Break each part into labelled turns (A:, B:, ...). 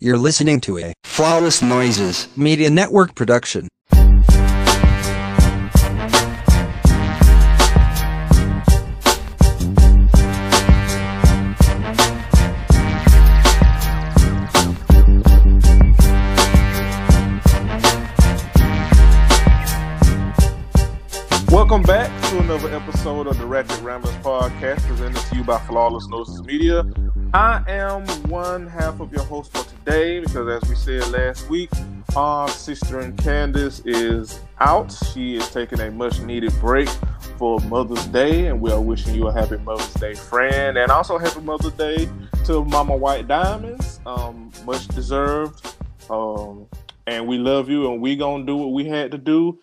A: You're listening to a
B: Flawless Noises.
A: Media Network production.
C: Welcome back to another episode of the Ratchet Ramblers podcast presented to you by Flawless Noises Media. I am one half of your host for today because, as we said last week, our sister and Candace is out. She is taking a much needed break for Mother's Day, and we are wishing you a happy Mother's Day, friend, and also happy Mother's Day to Mama White Diamonds. Um, much deserved. Um, and we love you, and we gonna do what we had to do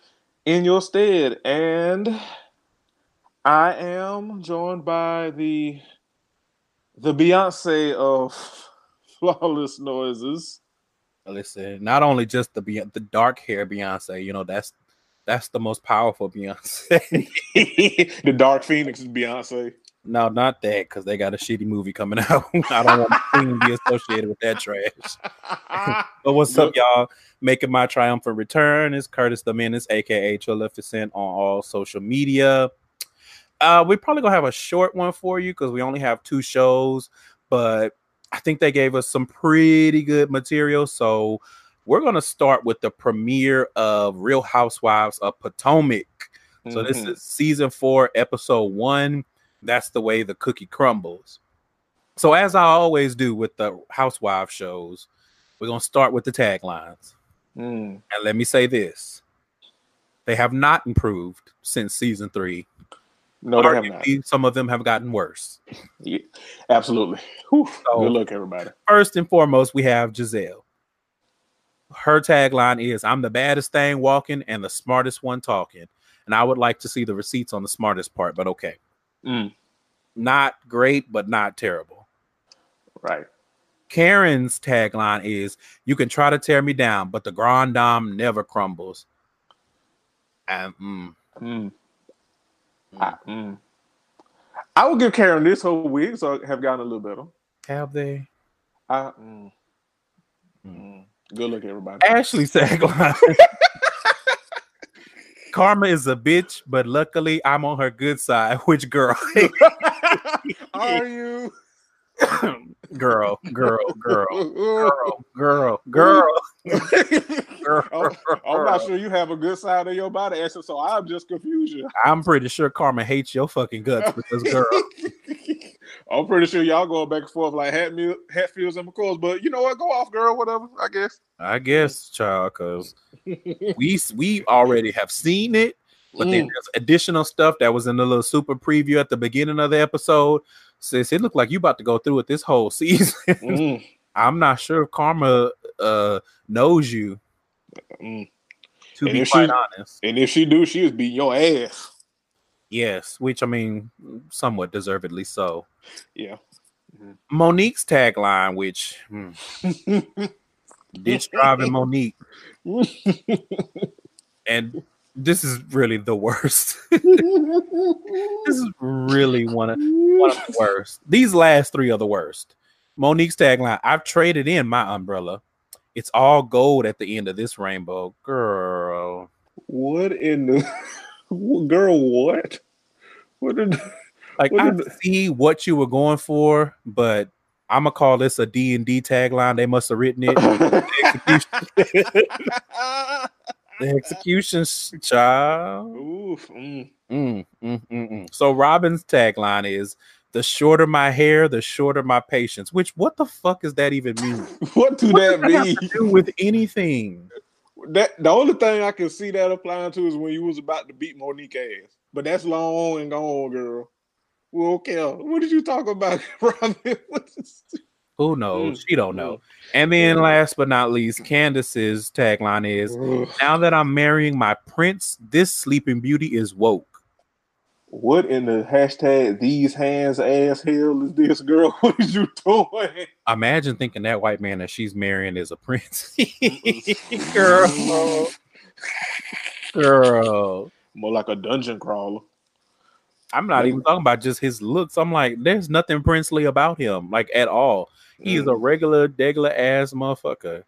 C: in your stead. And I am joined by the the Beyonce of flawless noises.
D: Listen, not only just the Beyonce, the dark hair Beyonce, you know, that's that's the most powerful Beyonce.
C: the Dark Phoenix is Beyonce.
D: no, not that, because they got a shitty movie coming out. I don't want to be associated with that trash. But what's up, y'all? Making my triumphant return is Curtis the Menace, aka Trilificent, on all social media. Uh, we're probably gonna have a short one for you because we only have two shows, but I think they gave us some pretty good material. So we're gonna start with the premiere of Real Housewives of Potomac. So this
C: Mhm.
D: is season four, episode one. That's the way the cookie crumbles. So as I always do with the housewife shows, we're gonna start with the taglines.
C: Mm.
D: And let me say this: they have not improved since season three.
C: No, they have not.
D: Some of them have gotten worse.
C: Yeah, absolutely. Whew.
D: So-
C: Good luck, everybody.
D: First and foremost, we have Gizelle. Her tagline is I'm the baddest thing walking and the smartest one talking. And I would like to see the receipts on the smartest part, but okay.
C: Mm.
D: Not great, but not terrible.
C: Right.
D: Karen's tagline is you can try to tear me down, but the grand dame never crumbles. And mm,
C: Mm.
D: Mm.
C: I, mm. I would give Karen this whole week, so I have gotten a little better.
D: have they?
C: I, mm.
D: Mm.
C: Mm. Good luck, everybody.
D: Ashley's tagline. Karma is a bitch, but luckily I'm on her good side. Which girl?
C: Are you?
D: girl, girl, girl, girl, girl, girl, girl.
C: I'm, not sure you have a good side of your body, Ashley, so I'm just confused.
D: I'm pretty sure Karma hates your fucking guts this girl.
C: I'm pretty sure y'all going back and forth like Hatfield, Hatfields and McCoys, but you know what? Go off, girl. Whatever. I guess.
D: I guess, child, because we we already have seen it, but then
C: Mm.
D: there's additional stuff that was in the little super preview at the beginning of the episode. It looked like you about to go through it this whole season.
C: Mm.
D: I'm not sure if Karma uh knows you.
C: Mm.
D: To
C: And
D: be quite
C: she-
D: honest,
C: And if she do, she is beating your ass.
D: yes, which I mean, somewhat deservedly so.
C: Yeah.
D: Monique's tagline, which hmm, ditch driving Monique, and this is really the worst. this is really one of one of the worst. These last three are the worst. Monique's tagline: "I've traded in my umbrella. It's all gold at the end of this rainbow, girl."
C: what in the girl? What? What did?
D: Like
C: What
D: I
C: did
D: see what you were going for, but I'm gonna call this a D and D tagline. They must have written it. The execution, child.
C: Oof. Mm.
D: Mm, mm, mm, mm. So Robyn's tagline is the shorter my hair, the shorter my patience. Which what the fuck does that even mean?
C: What do
D: What
C: that mean?
D: do with anything?
C: That the only thing I can see that applying to is when you was about to beat Monique ass. But that's long and gone, girl. Well, don't. What did you talk about, Robyn?
D: Who knows?
C: Mm,
D: She don't know. And then last but not least, Candace's tagline is now that I'm marrying my prince, this sleeping beauty is woke.
C: What in the hashtag these hands ass hell is this girl? What is you doing?
D: Imagine thinking that white man that she's marrying is a prince. girl. Girl.
C: More like a dungeon crawler.
D: I'm not even talking about just his looks. I'm like, there's nothing princely about him, like at all. He is a
C: Mhm.
D: regular, regular ass motherfucker.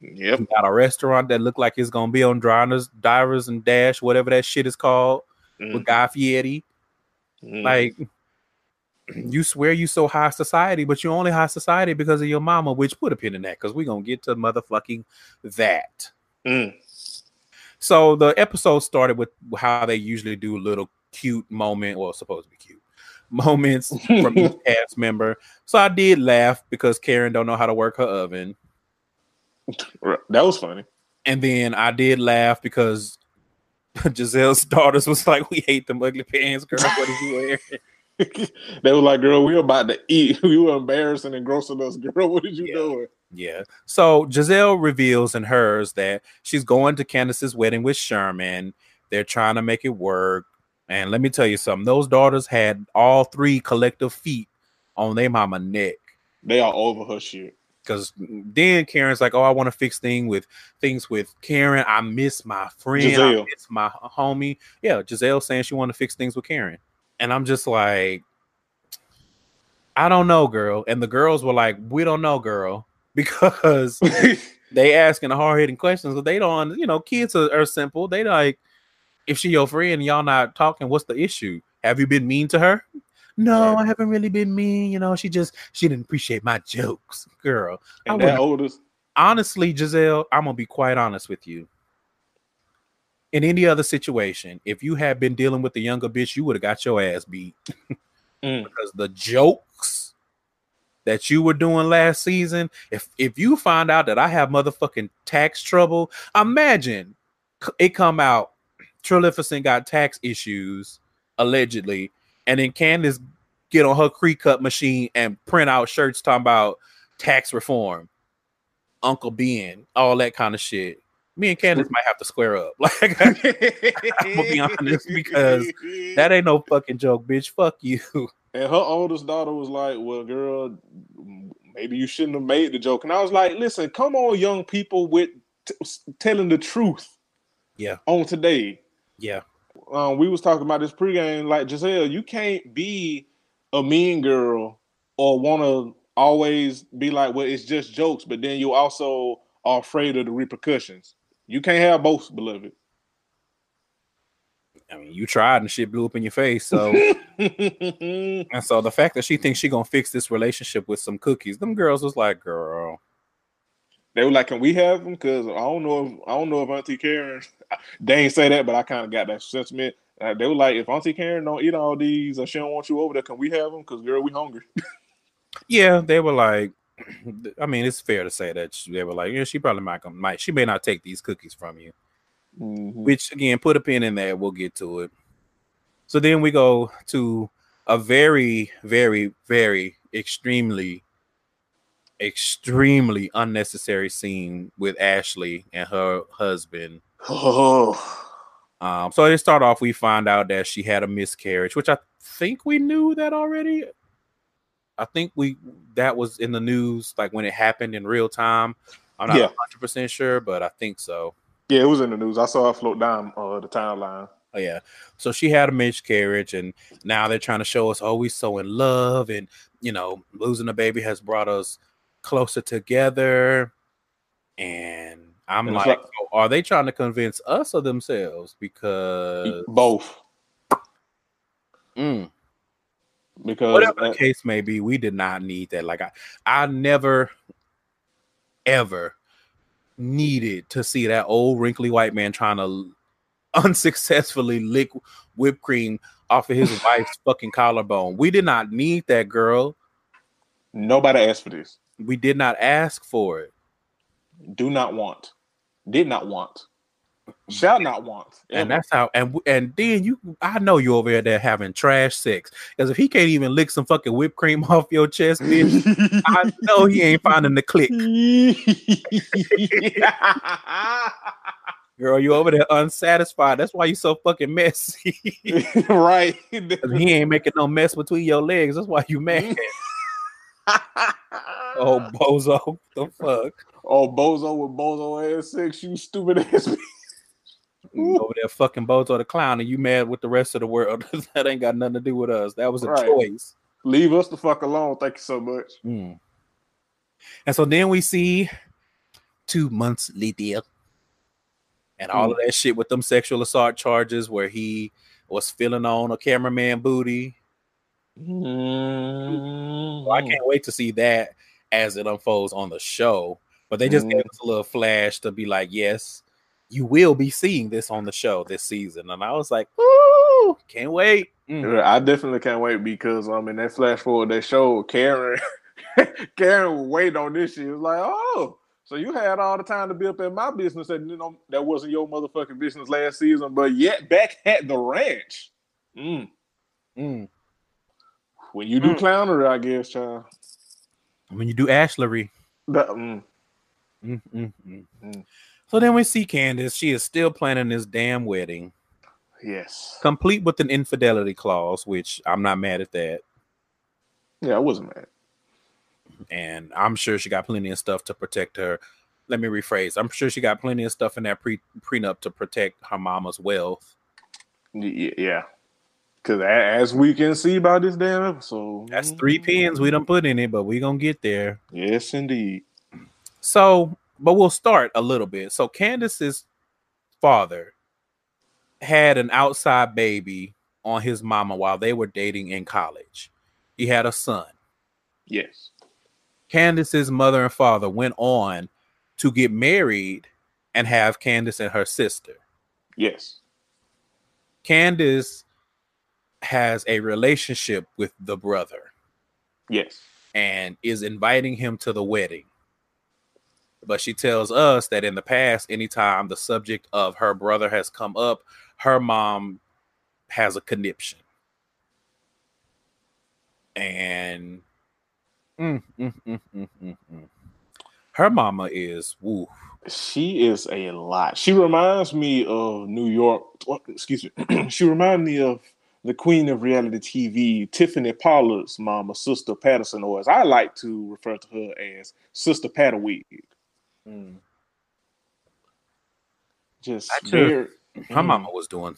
C: Yep.
D: He got a restaurant that look like it's gonna be on Drivers, Divers and Dash, whatever that shit is called, with
C: Mhm.
D: Guy Fieri.
C: Mhm.
D: Like, you swear you so high society, but you only high society because of your mama. Which put a pin in that, because we're gonna get to motherfucking that.
C: Mm.
D: So the episode started with how they usually do a little cute moment, well, supposed to be cute moments from each cast member. So I did laugh because Karen don't know how to work her oven.
C: That was funny.
D: And then I did laugh because Gizelle's daughters was like, "We hate them ugly pants, girl. What did you wear?"
C: they were like, "Girl, we were about to eat. We were embarrassing and grossing us, girl. What did you
D: Yeah.
C: doing?"
D: Yeah. So Gizelle reveals in hers that she's going to Candace's wedding with Sherman. They're trying to make it work. And let me tell you something: those daughters had all three collective feet on their mama neck.
C: They are over her shit.
D: Because then Karen's like, "Oh, I want to fix thing with things with Karen. I miss my friend. I miss my homie." Yeah, Gizelle saying she want to fix things with Karen, and I'm just like, "I don't know, girl." And the girls were like, "We don't know, girl," because they asking the hard hitting questions. But they don't, you know, kids are, are simple. They like, if she your friend, and y'all not talking. What's the issue? Have you been mean to her? No, I haven't really been mean. You know, she just she didn't appreciate my jokes, girl. I
C: and
D: wouldn't-
C: that oldest,
D: honestly, Gizelle, I'm gonna be quite honest with you. In any other situation, if you had been dealing with the younger bitch, you would have got your ass beat
C: Mm.
D: because the jokes that you were doing last season. If if you find out that I have motherfucking tax trouble, imagine it come out. Trilificent got tax issues allegedly, and then Candace get on her Cricut machine and print out shirts talking about tax reform, Uncle Ben, all that kind of shit. Me and Candace might have to square up. Like I'm gonna be honest because that ain't no fucking joke, bitch. Fuck you.
C: And her oldest daughter was like, "Well, girl, maybe you shouldn't have made the joke." And I was like, "Listen, come on, young people, with t- telling the truth."
D: Yeah.
C: On today,
D: Yeah.
C: um, we was talking about this pregame. Like Gizelle, you can't be a mean girl or want to always be like, "Well, it's just jokes," but then you also are afraid of the repercussions. You can't have both, beloved.
D: I mean, you tried and shit blew up in your face. So and so the fact that she thinks she gonna fix this relationship with some cookies, them girls was like, girl.
C: They were like, "Can we have them?" Because I don't know if I don't know if Auntie Karen. They ain't say that, but I kind of got that sentiment. Uh, they were like, "If Auntie Karen don't eat all these, or she don't want you over there, can we have them?" Because girl, we hungry.
D: Yeah, they were like, I mean, it's fair to say that they were like, yeah, she probably might come, might she may not take these cookies from you.
C: Mhm.
D: Which again, put a pin in there. We'll get to it. So then we go to a very, very, very extremely, extremely unnecessary scene with Ashley and her husband.
C: Oh,
D: Um, so to start off, we find out that she had a miscarriage, which I think we knew that already. I think we that was in the news, like when it happened in real time. I'm not
C: Yeah.
D: 100 percent sure, but I think so.
C: yeah, it was in the news. I saw it float down uh, the timeline.
D: Oh yeah. So she had a miscarriage, and now they're trying to show us, oh, we're so in love, and you know, losing a baby has brought us closer together. And I'm
C: And
D: like,
C: like-
D: so are they trying to convince us or themselves? Because
C: Both,
D: Mm.
C: because
D: whatever
C: uh,
D: the case may be, we did not need that. Like I, I never, ever needed to see that old wrinkly white man trying to unsuccessfully lick whipped cream off of his wife's fucking collarbone. We did not need that girl.
C: nobody asked for this.
D: We did not ask for it.
C: Do not want, did not want, shall not want.
D: And that's how and and then you I know you over there having trash sex. Because if he can't even lick some fucking whipped cream off your chest, bitch, I know he ain't finding the click. Girl, you over there unsatisfied. That's why you so fucking messy.
C: right.
D: he ain't making no mess between your legs. That's why you mad. Oh, bozo. The fuck?
C: oh, bozo with bozo ass sex, you stupid ass. bitch.
D: Over there fucking Bozo the clown and you mad with the rest of the world. that ain't got nothing to do with us. That was a
C: Right.
D: choice.
C: Leave us the fuck alone. Thank you so much.
D: Mm. And so then we see two months later, and all of that shit with them sexual assault charges where he was feeling on a cameraman booty.
C: Mm.
D: So I can't wait to see that as it unfolds on the show. But they just gave
C: Mm.
D: us a little flash to be like, yes, you will be seeing this on the show this season. And I was like, ooh, can't wait. Mm.
C: Yeah, I definitely can't wait because um in that flash forward they showed Karen Karen was waiting on this shit. It was like, oh, so you had all the time to be up in my business and you know that wasn't your motherfucking business last season, but yet back at the ranch. Mm.
D: Mm.
C: When you do
D: Mm.
C: clownery, I guess, child.
D: When you do Ashlery.
C: That, mm,
D: Mm, mm, mm.
C: Mm.
D: So then we see Candace. She is still planning this damn wedding,
C: yes.
D: complete with an infidelity clause, which I'm not mad at that.
C: Yeah, I wasn't mad.
D: And I'm sure she got plenty of stuff to protect her. Let me rephrase. I'm sure she got plenty of stuff in that pre prenup to protect her mama's wealth.
C: Yeah. Cause as we can see by this damn episode.
D: That's three pins we don't put in it, but we gonna get there.
C: Yes, indeed.
D: So, but we'll start a little bit. So Candace's father had an outside baby on his mama while they were dating in college. He had a son.
C: Yes.
D: Candace's mother and father went on to get married and have Candace and her sister.
C: Yes.
D: Candace has a relationship with the brother
C: Yes.
D: and is inviting him to the wedding. But she tells us that in the past, anytime the subject of her brother has come up, her mom has a conniption. And mm, mm, mm, mm, mm, mm. her mama is woo.
C: She is a lot. She reminds me of New York. Excuse me. she reminds me of the queen of reality TV, Tiffany Pollard's mama, Sister Patterson, or as I like to refer to her as Sister Patterwig. Just
D: That's
C: very,
D: Her mama was doing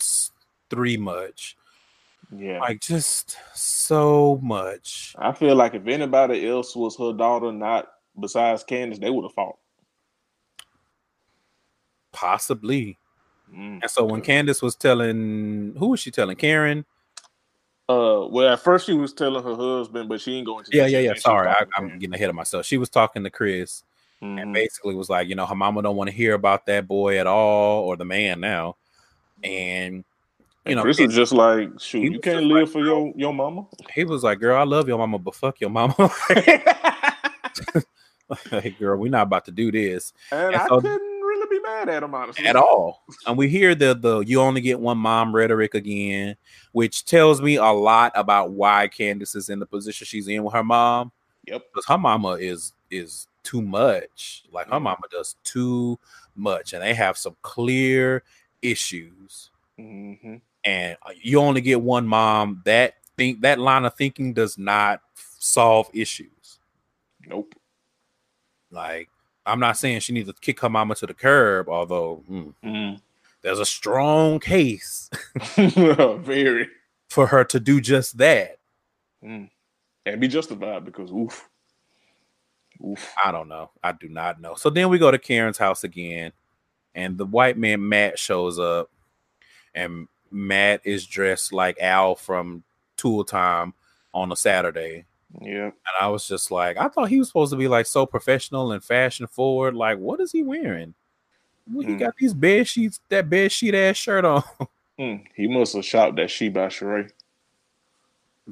D: three much,
C: yeah.
D: like just so much.
C: I feel like if anybody else was her daughter, not besides Candace, they would have fought.
D: Possibly.
C: Mm.
D: And so when Candace was telling, who was she telling? Karen.
C: Uh, well, at first she was telling her husband, but she ain't going to.
D: Yeah, yeah, yeah. Sorry, I, I'm getting ahead of myself. She was talking to Chris
C: Mm-hmm.
D: and basically was like, you know, her mama don't want to hear about that boy at all, or the man now. And you know,
C: Chris is just like, shoot, you can't live
D: like,
C: for your your mama.
D: he was like, "Girl, I love your mama, but fuck your mama." hey, girl, we're not about to do this
C: and
D: And
C: I
D: so-
C: couldn't mad at him honestly
D: at all. And we hear the the you only get one mom rhetoric again, which tells me a lot about why Candace is in the position she's in with her mom.
C: Yep.
D: because her mama is is too much. Like her
C: Mhm.
D: mama does too much, and they have some clear issues.
C: hmm
D: And uh, you only get one mom. That think that line of thinking does not solve issues.
C: Nope.
D: Like I'm not saying she needs to kick her mama to the curb, although mm,
C: Mm.
D: there's a strong case
C: Very.
D: for her to do just that.
C: Mm. And be justified because oof. Oof.
D: I don't know. I do not know. So then we go to Karen's house again, and the white man Matt shows up, and Matt is dressed like Al from Tool Time on a Saturday.
C: Yeah.
D: And I was just like, I thought he was supposed to be like so professional and fashion forward. Like, what is he wearing? Well, he
C: Mm.
D: got these bed sheets, that bed sheet ass shirt on.
C: Mm. He must have shopped at She by Sheree.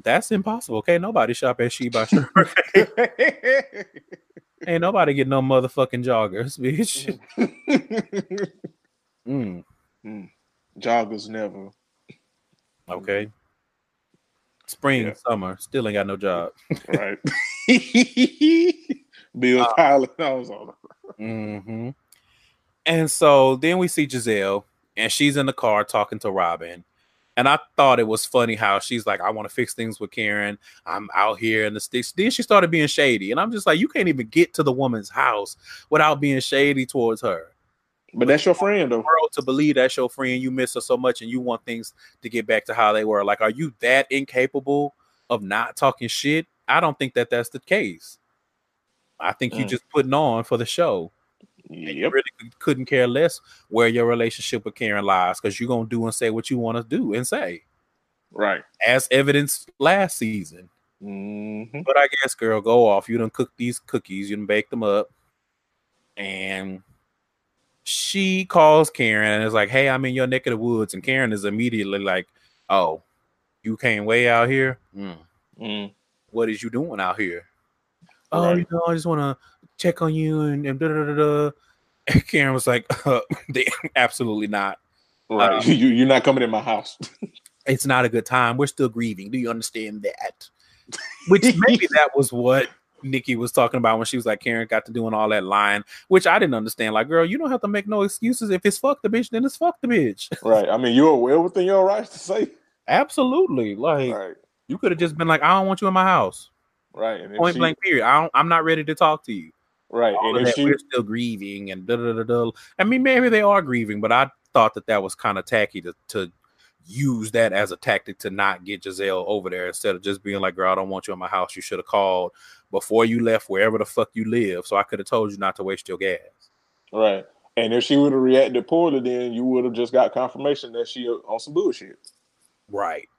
D: That's impossible. Okay, nobody shop at She by Shirt. Ain't nobody get no motherfucking joggers, bitch. Mm,
C: Joggers never.
D: okay. Spring,
C: Yeah.
D: summer, still ain't got no job.
C: Right. Bill
D: Uh,
C: Pilot. I was on.
D: hmm And so then we see Gizelle, and she's in the car talking to Robyn. And I thought it was funny how she's like, I want to fix things with Karen. I'm out here in the sticks. Then she started being shady. And I'm just like, you can't even get to the woman's house without being shady towards her.
C: But that's your friend though.
D: World to believe that's your friend, you miss her so much, and you want things to get back to how they were. Like, are you that incapable of not talking shit? I don't think that that's the case. I think you
C: Mm.
D: just putting on for the show. And you really couldn't care less where your relationship with Karen lies because you're gonna do and say what you want to do and say,
C: Right.
D: as evidence last season.
C: Mm-hmm.
D: But I guess, girl, go off. You done cook these cookies, you done bake them up, and she calls Karen and is like, "Hey, I'm in your neck of the woods," and Karen is immediately like, "Oh, you came way out here. Mm.
C: Mm.
D: What is you doing out here?" Oh, you know, I just want to check on you and, and da da da da. And Karen was like, uh, they, "Absolutely not.
C: Right.
D: Um,
C: you you're not coming in my house.
D: It's not a good time. We're still grieving. Do you understand that?" Which maybe that was what Nikki was talking about when she was like, Karen got to doing all that lying, which I didn't understand. Like, girl, you don't have to make no excuses. If it's fuck the bitch, then it's fuck the bitch.
C: right. I mean, you're well within your rights to say.
D: Absolutely. Like,
C: Right.
D: you could have just been like, I don't want you in my house.
C: Right. And
D: Point
C: she-
D: blank, period. I don't, I'm not ready to talk to you.
C: Right.
D: All
C: And if
D: that,
C: she
D: we're still grieving and da da da da. I mean, maybe they are grieving, but I thought that that was kind of tacky to, to use that as a tactic to not get Gizelle over there instead of just being like, girl, I don't want you in my house. You should have called before you left wherever the fuck you live. So I could have told you not to waste your gas.
C: right. And if she would have reacted poorly, then you would have just got confirmation that she uh, on some bullshit.
D: Right.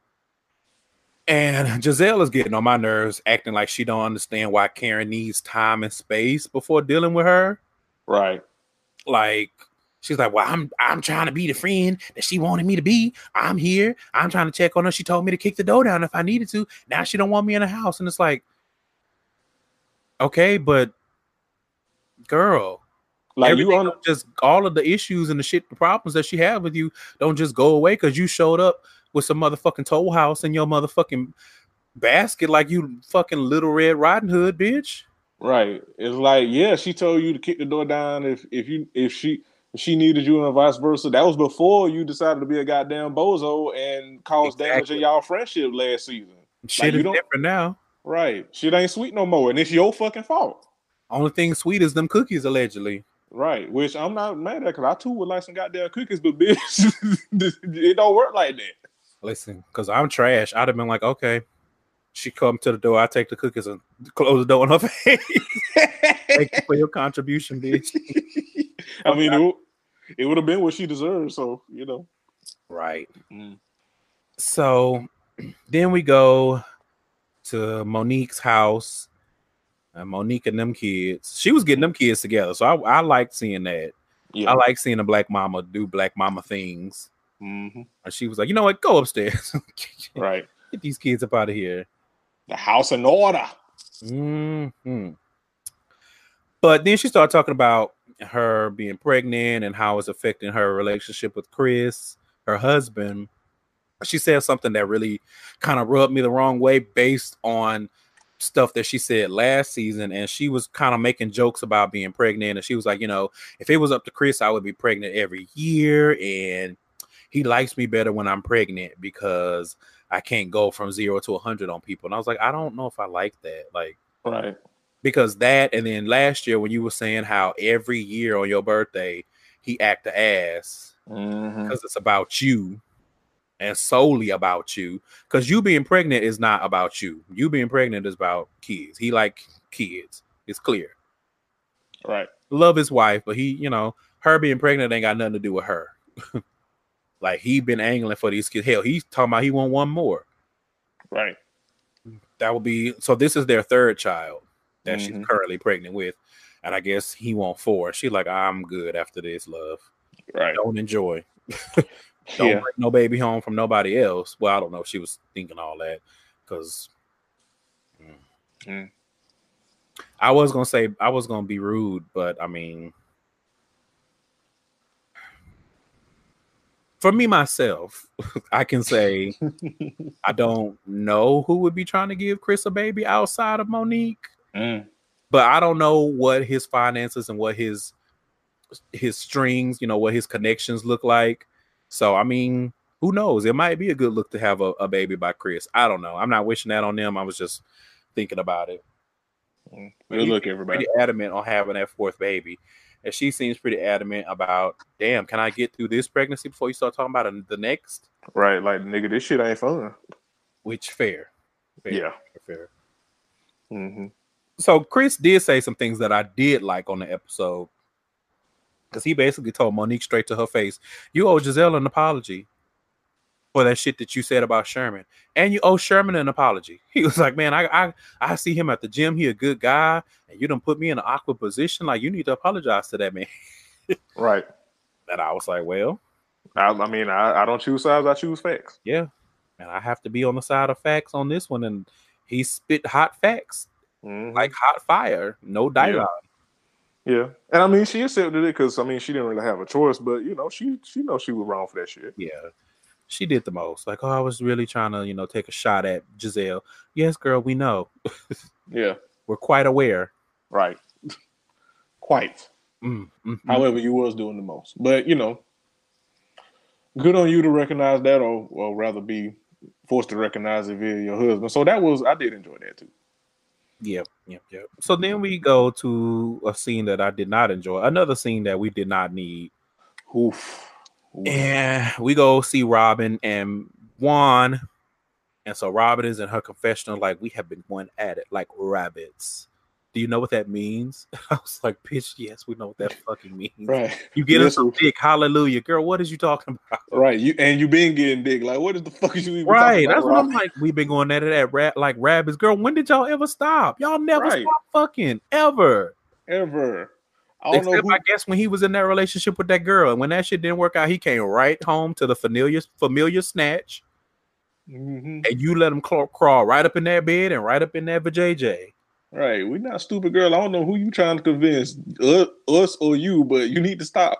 D: And Gizelle is getting on my nerves, acting like she don't understand why Karen needs time and space before dealing with her.
C: Right.
D: like she's like, "Well, I'm I'm trying to be the friend that she wanted me to be. I'm here. I'm trying to check on her. She told me to kick the door down if I needed to. Now she don't want me in the house." And it's like, okay, but girl,
C: Like
D: everything
C: you on
D: just all of the issues and the shit, the problems that she had with you don't just go away because you showed up with some motherfucking toll house in your motherfucking basket like you fucking little red riding hood, bitch.
C: Right. It's like, yeah, she told you to kick the door down if if you if she she needed you and vice versa. That was before you decided to be a goddamn bozo and cause damage
D: Exactly.
C: in y'all friendship last season.
D: Shit
C: you
D: is different now.
C: Right. Shit ain't sweet no more, and it's your fucking fault.
D: Only thing sweet is them cookies, allegedly.
C: Right. Which I'm not mad at because I too would like some goddamn cookies, but bitch, it don't work like that.
D: Listen, because I'm trash. I'd have been like, okay. She come to the door. I take the cookies and close the door in her face. Thank you for your contribution, bitch.
C: I mean, it, would- it would have been what she deserved. So you know.
D: Right.
C: Mm.
D: So then we go to Monique's house. And Monique and them kids. She was getting them kids together. So I, I liked seeing that.
C: Yeah.
D: I like seeing a black mama do black mama things.
C: Mhm.
D: And she was like, you know what? Go upstairs.
C: Right.
D: Get these kids up out of here.
C: The house in order.
D: hmm But then she started talking about her being pregnant and how it's affecting her relationship with Chris, her husband. She said something that really kind of rubbed me the wrong way based on stuff that she said last season. And she was kind of making jokes about being pregnant. And she was like, you know, if it was up to Chris, I would be pregnant every year. And he likes me better when I'm pregnant because I can't go from zero to 100 on people. And I was like, I don't know if I like that. Like,
C: Right.
D: Because that and then last year when you were saying how every year on your birthday he act the ass
C: mm-hmm.
D: because it's about you and solely about you. Because you being pregnant is not about you. You being pregnant is about kids. He like kids. It's clear.
C: Right.
D: love his wife but he you know her being pregnant ain't got nothing to do with her. Like he been angling for these kids. Hell he's talking about he want one more.
C: Right.
D: that would be so this is their third child that
C: Mhm.
D: she's currently pregnant with and i guess he want four she like i'm good after this love
C: Right.
D: don't enjoy don't
C: Yeah.
D: bring no baby home from nobody else well i don't know if she was thinking all that because
C: Mm.
D: i was gonna say i was gonna be rude but i mean for me myself i can say i don't know who would be trying to give chris a baby outside of monique
C: Mm.
D: but I don't know what his finances and what his his strings, you know, what his connections look like. So I mean, who knows? It might be a good look to have a, a baby by Chris. I don't know. I'm not wishing that on them. I was just thinking about it.
C: Mm. Good look, everybody.
D: Pretty adamant on having that fourth baby, and she seems pretty adamant about. Damn, can I get through this pregnancy before you start talking about the next?
C: Right. Like, nigga, this shit ain't fun.
D: Which fair, fair
C: Yeah.
D: fair.
C: hmm
D: so Chris did say some things that I did like on the episode. Because he basically told Monique straight to her face, you owe Gizelle an apology for that shit that you said about Sherman. And you owe Sherman an apology. He was like, Man, I I, I see him at the gym. He a good guy, and you don't put me in an awkward position. Like you need to apologize to that man.
C: Right.
D: And I was like, Well,
C: I, I mean, I, I don't choose sides. I choose facts.
D: yeah. And I have to be on the side of facts on this one. And he spit hot facts,
C: Mhm.
D: like hot fire, no dialogue.
C: yeah, and I mean, she accepted it because I mean, she didn't really have a choice. But you know, she she knows she was wrong for that shit.
D: Yeah. She did the most. Like, oh, I was really trying to, you know, take a shot at Gizelle. Yes, girl, we know.
C: Yeah.
D: We're quite aware.
C: Right. Quite.
D: Mm, mm, mm.
C: However, you was doing the most. But you know, good on you to recognize that, or or rather be forced to recognize it via your husband. So that was I did enjoy that too.
D: Yep, yep, yep. So then we go to a scene that I did not enjoy. Another scene that we did not need.
C: Oof. Oof.
D: And we go see Robyn and Juan. And so Robyn is in her confessional, like we have been going at it like rabbits. Do you know what that means? I was like, bitch, yes, we know what that fucking means.
C: Right.
D: You get us
C: Yes,
D: some dick, hallelujah. Girl, what is you talking about?
C: Right. You and you been getting dick. Like, what is the fuck is you even
D: Right.
C: talking about,
D: That's what I'm like. We've been going at it at rat like rabbits. Girl, when did y'all ever stop? Y'all never
C: Right.
D: stop fucking ever.
C: Ever. I don't
D: Except
C: know who,
D: I guess when he was in that relationship with that girl, and when that shit didn't work out, he came right home to the familiar familiar snatch,
C: Mhm.
D: and you let him crawl, crawl right up in that bed and right up in that vajayjay.
C: Right. We're not stupid girl. I don't know who you trying to convince, uh, us or you, but you need to stop.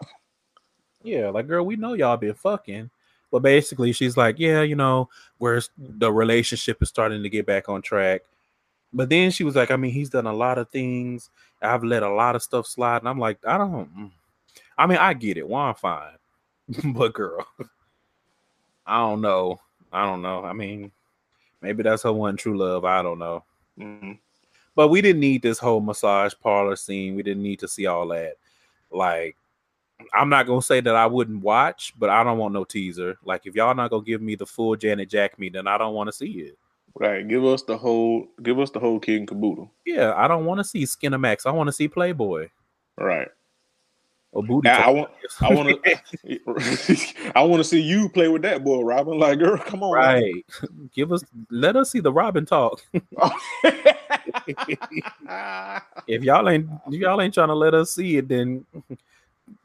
D: Yeah, like girl, we know y'all been fucking. But basically, she's like, yeah, you know, where's the relationship is starting to get back on track. But then she was like, I mean, he's done a lot of things. I've let a lot of stuff slide, and I'm like, I don't. mm. I mean, I get it. Juan fine, but girl, I don't know. I don't know. I mean, maybe that's her one true love. I don't know.
C: Mhm.
D: But we didn't need this whole massage parlor scene. We didn't need to see all that. Like, I'm not gonna say that I wouldn't watch, but I don't want no teaser. Like, if y'all not gonna give me the full Janet Jack me, then I don't want to see it.
C: Right. Give us the whole. Give us the whole kid and caboodle.
D: Yeah, I don't want to see Skinamax. I want to see Playboy
C: Right.
D: Or Booty.
C: Now, I want. I want to. I want to see you play with that boy, Robyn. Like, girl, come on.
D: right. Give us. Let us see the Robin talk. if y'all ain't, if y'all ain't trying to let us see it, then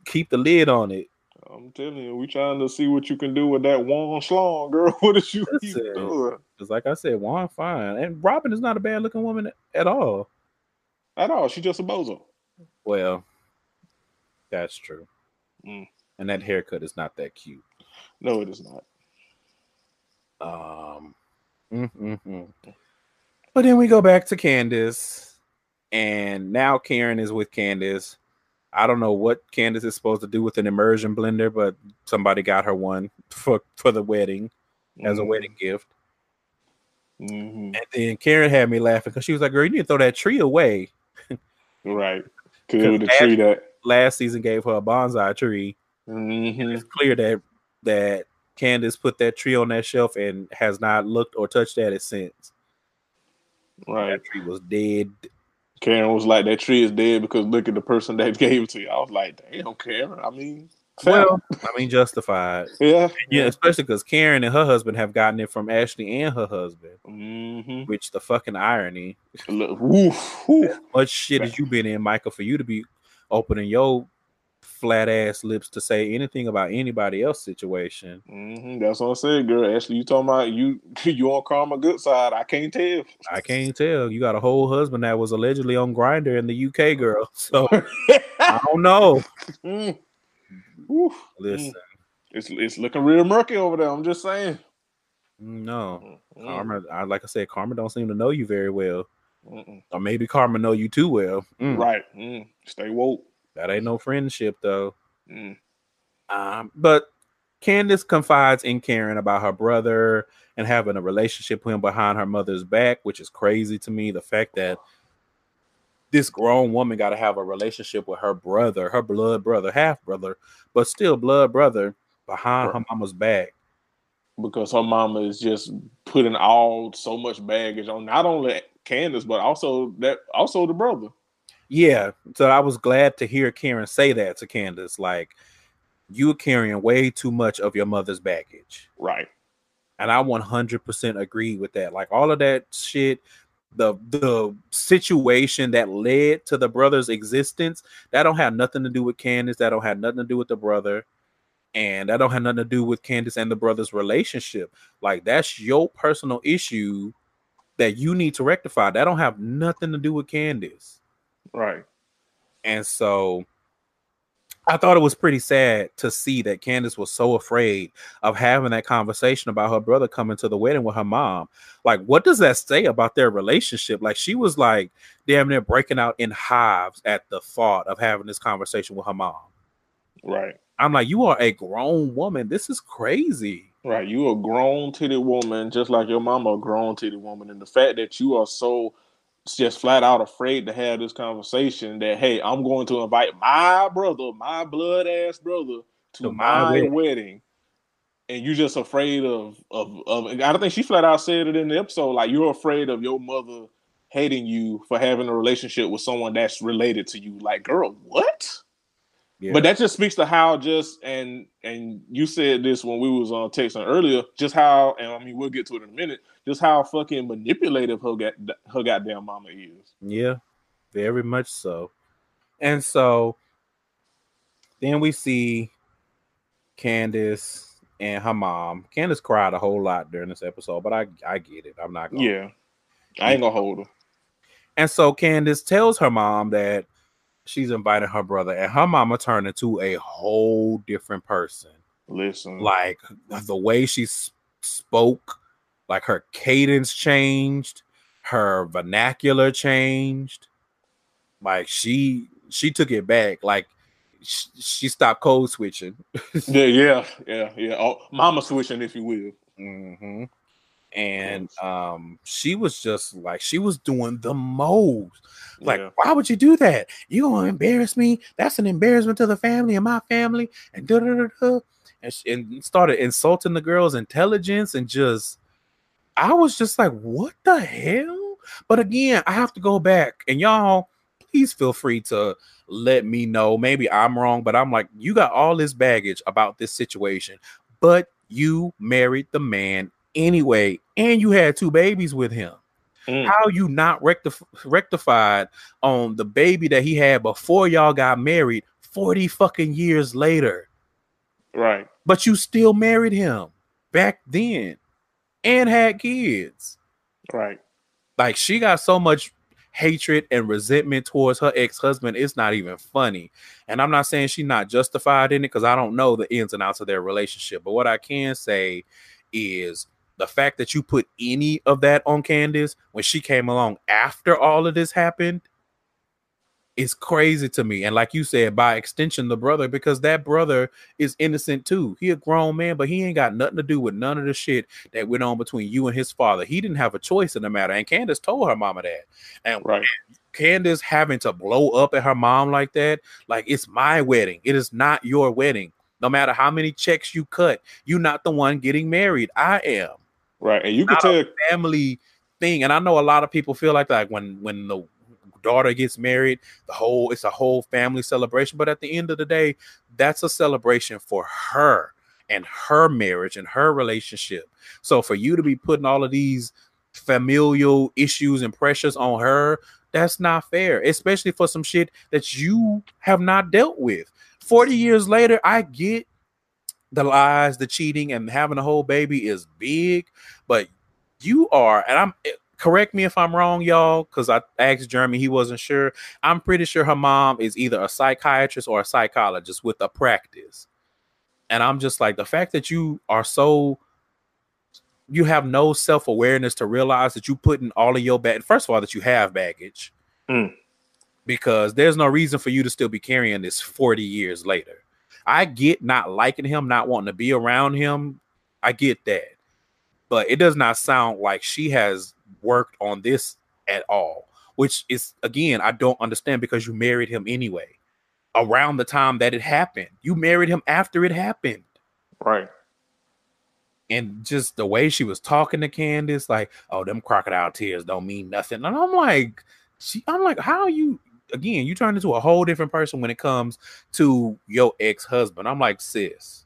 D: keep the lid on it.
C: I'm telling you, we trying to see what you can do with that one schlong, girl. What is you doing?
D: Because, like I said, Juan fine, and Robyn is not a bad looking woman at all.
C: At all. She just a bozo.
D: Well, that's true.
C: Mm.
D: And that haircut is not that cute.
C: No, it is not.
D: Um, mm, mm, mm. but then we go back to Candace, and now Karen is with Candace. I don't know what Candace is supposed to do with an immersion blender, but somebody got her one for for the wedding as a
C: Mhm.
D: wedding gift.
C: Mhm.
D: And then Karen had me laughing because she was like, "Girl, you need to throw that tree away."
C: Right. Because it was the tree that.
D: Last season gave her a bonsai tree.
C: Mhm.
D: It's clear that that Candace put that tree on that shelf and has not looked or touched at it since.
C: Right.
D: That tree was dead.
C: Karen was like, that tree is dead because look at the person that gave it to you. I was like, damn, Karen. I mean,
D: Well, I mean, justified.
C: yeah.
D: Yeah, especially because Karen and her husband have gotten it from Ashley and her husband,
C: Mm-hmm.
D: which the fucking irony.
C: Look, woof.
D: Much shit as you been in, Michael, for you to be opening your flat ass lips to say anything about anybody else's situation.
C: hmm That's what I said, girl. Ashley, you talking about you? You on Karma good side? I can't tell.
D: I can't tell. You got a whole husband that was allegedly on Grindr in the UK, girl. So I don't know.
C: Mm.
D: Listen,
C: It's it's looking real murky over there. I'm just saying.
D: no.
C: Mm.
D: Karma, I, like I said, Karma don't seem to know you very well,
C: Mm-mm.
D: or maybe Karma know you too well. Mm,
C: Right. Mm. Stay woke.
D: That ain't no friendship though.
C: Mm.
D: Um, but Candace confides in Karen about her brother and having a relationship with him behind her mother's back, which is crazy to me. The fact that this grown woman got to have a relationship with her brother, her blood brother, half brother, but still blood brother behind her mama's back.
C: Because her mama is just putting all so much baggage on not only Candace, but also that also the brother.
D: Yeah. So I was glad to hear Karen say that to Candace. Like, you are carrying way too much of your mother's baggage.
C: Right.
D: And I 100% agree with that. Like, all of that shit, the the situation that led to the brother's existence, that don't have nothing to do with Candace. That don't have nothing to do with the brother. And that don't have nothing to do with Candace and the brother's relationship. Like, that's your personal issue that you need to rectify. That don't have nothing to do with Candace.
C: Right.
D: And so I thought it was pretty sad to see that Candace was so afraid of having that conversation about her brother coming to the wedding with her mom. Like, what does that say about their relationship? Like, she was like damn near breaking out in hives at the thought of having this conversation with her mom.
C: Right.
D: I'm like, you are a grown woman. This is crazy.
C: Right. You a grown titty woman, just like your mama a grown titty woman. And the fact that you are so just flat out afraid to have this conversation that hey, I'm going to invite my brother, my blood ass brother, to,
D: To
C: my,
D: my
C: wedding.
D: wedding.
C: and you're just afraid of of of. I don't think she flat out said it in the episode. Like you're afraid of your mother hating you for having a relationship with someone that's related to you. Like, girl, what?
D: Yeah.
C: But that just speaks to how just and and you said this when we was on texting earlier, just how and I mean we'll get to it in a minute, just how fucking manipulative her got her goddamn mama is.
D: Yeah, very much so. And so then we see Candace and her mom. Candace cried a whole lot during this episode, but I I get it. I'm not gonna.
C: Yeah. I ain't gonna hold her.
D: And so Candace tells her mom that she's inviting her brother, and her mama turned into a whole different person.
C: Listen.
D: Like the way she s- spoke, like her cadence changed, her vernacular changed. Like she she took it back. Like sh- she stopped code switching.
C: yeah, yeah, yeah, yeah. Oh, mama switching, if you will.
D: hmm And um, she was just like she was doing the most. Like,
C: Yeah.
D: why would you do that? You gonna embarrass me? That's an embarrassment to the family and my family. And da da da da. And, she, and started insulting the girl's intelligence and just, I was just like, what the hell? But again, I have to go back and y'all, please feel free to let me know. Maybe I'm wrong, but I'm like, you got all this baggage about this situation, but you married the man anyway, and you had two babies with him.
C: Mm.
D: How you not rectif- rectified on the baby that he had before y'all got married 40 fucking years later?
C: Right.
D: But you still married him back then and had kids.
C: Right.
D: Like she got so much hatred and resentment towards her ex-husband it's not even funny and i'm not saying she's not justified in it because i don't know the ins and outs of their relationship but what i can say is the fact that you put any of that on candace when she came along after all of this happened is crazy to me and like you said by extension the brother because that brother is innocent too he a grown man but he ain't got nothing to do with none of the shit that went on between you and his father he didn't have a choice in the matter and candace told her mama that and
C: Right.
D: Candace having to blow up at her mom like that, like it's my wedding. It is not your wedding. No matter how many checks you cut, you're not the one getting married. I am.
C: Right. And you can tell
D: a family thing. And I know a lot of people feel like that when when the daughter gets married, the whole it's a whole family celebration. But at the end of the day, that's a celebration for her and her marriage and her relationship. So for you to be putting all of these familial issues and pressures on her, that's not fair, especially for some shit that you have not dealt with. 40 years later, I get the lies, the cheating, and having a whole baby is big, but you are, and I'm correct me if I'm wrong, y'all, because I asked Jeremy, he wasn't sure. I'm pretty sure her mom is either a psychiatrist or a psychologist with a practice. And I'm just like, the fact that you are so you have no self-awareness to realize that you put in all of your bag first of all that you have baggage
C: Mm.
D: because there's no reason for you to still be carrying this 40 years later i get not liking him not wanting to be around him. I get that. But it does not sound like she has worked on this at all which is again i don't understand because you married him anyway. Around the time that it happened. You married him after it happened.
C: Right.
D: and just the way she was talking to Candace, like, oh, them crocodile tears don't mean nothing. And I'm like, she, I'm like, how you again, you turn into a whole different person when it comes to your ex-husband. I'm like, sis.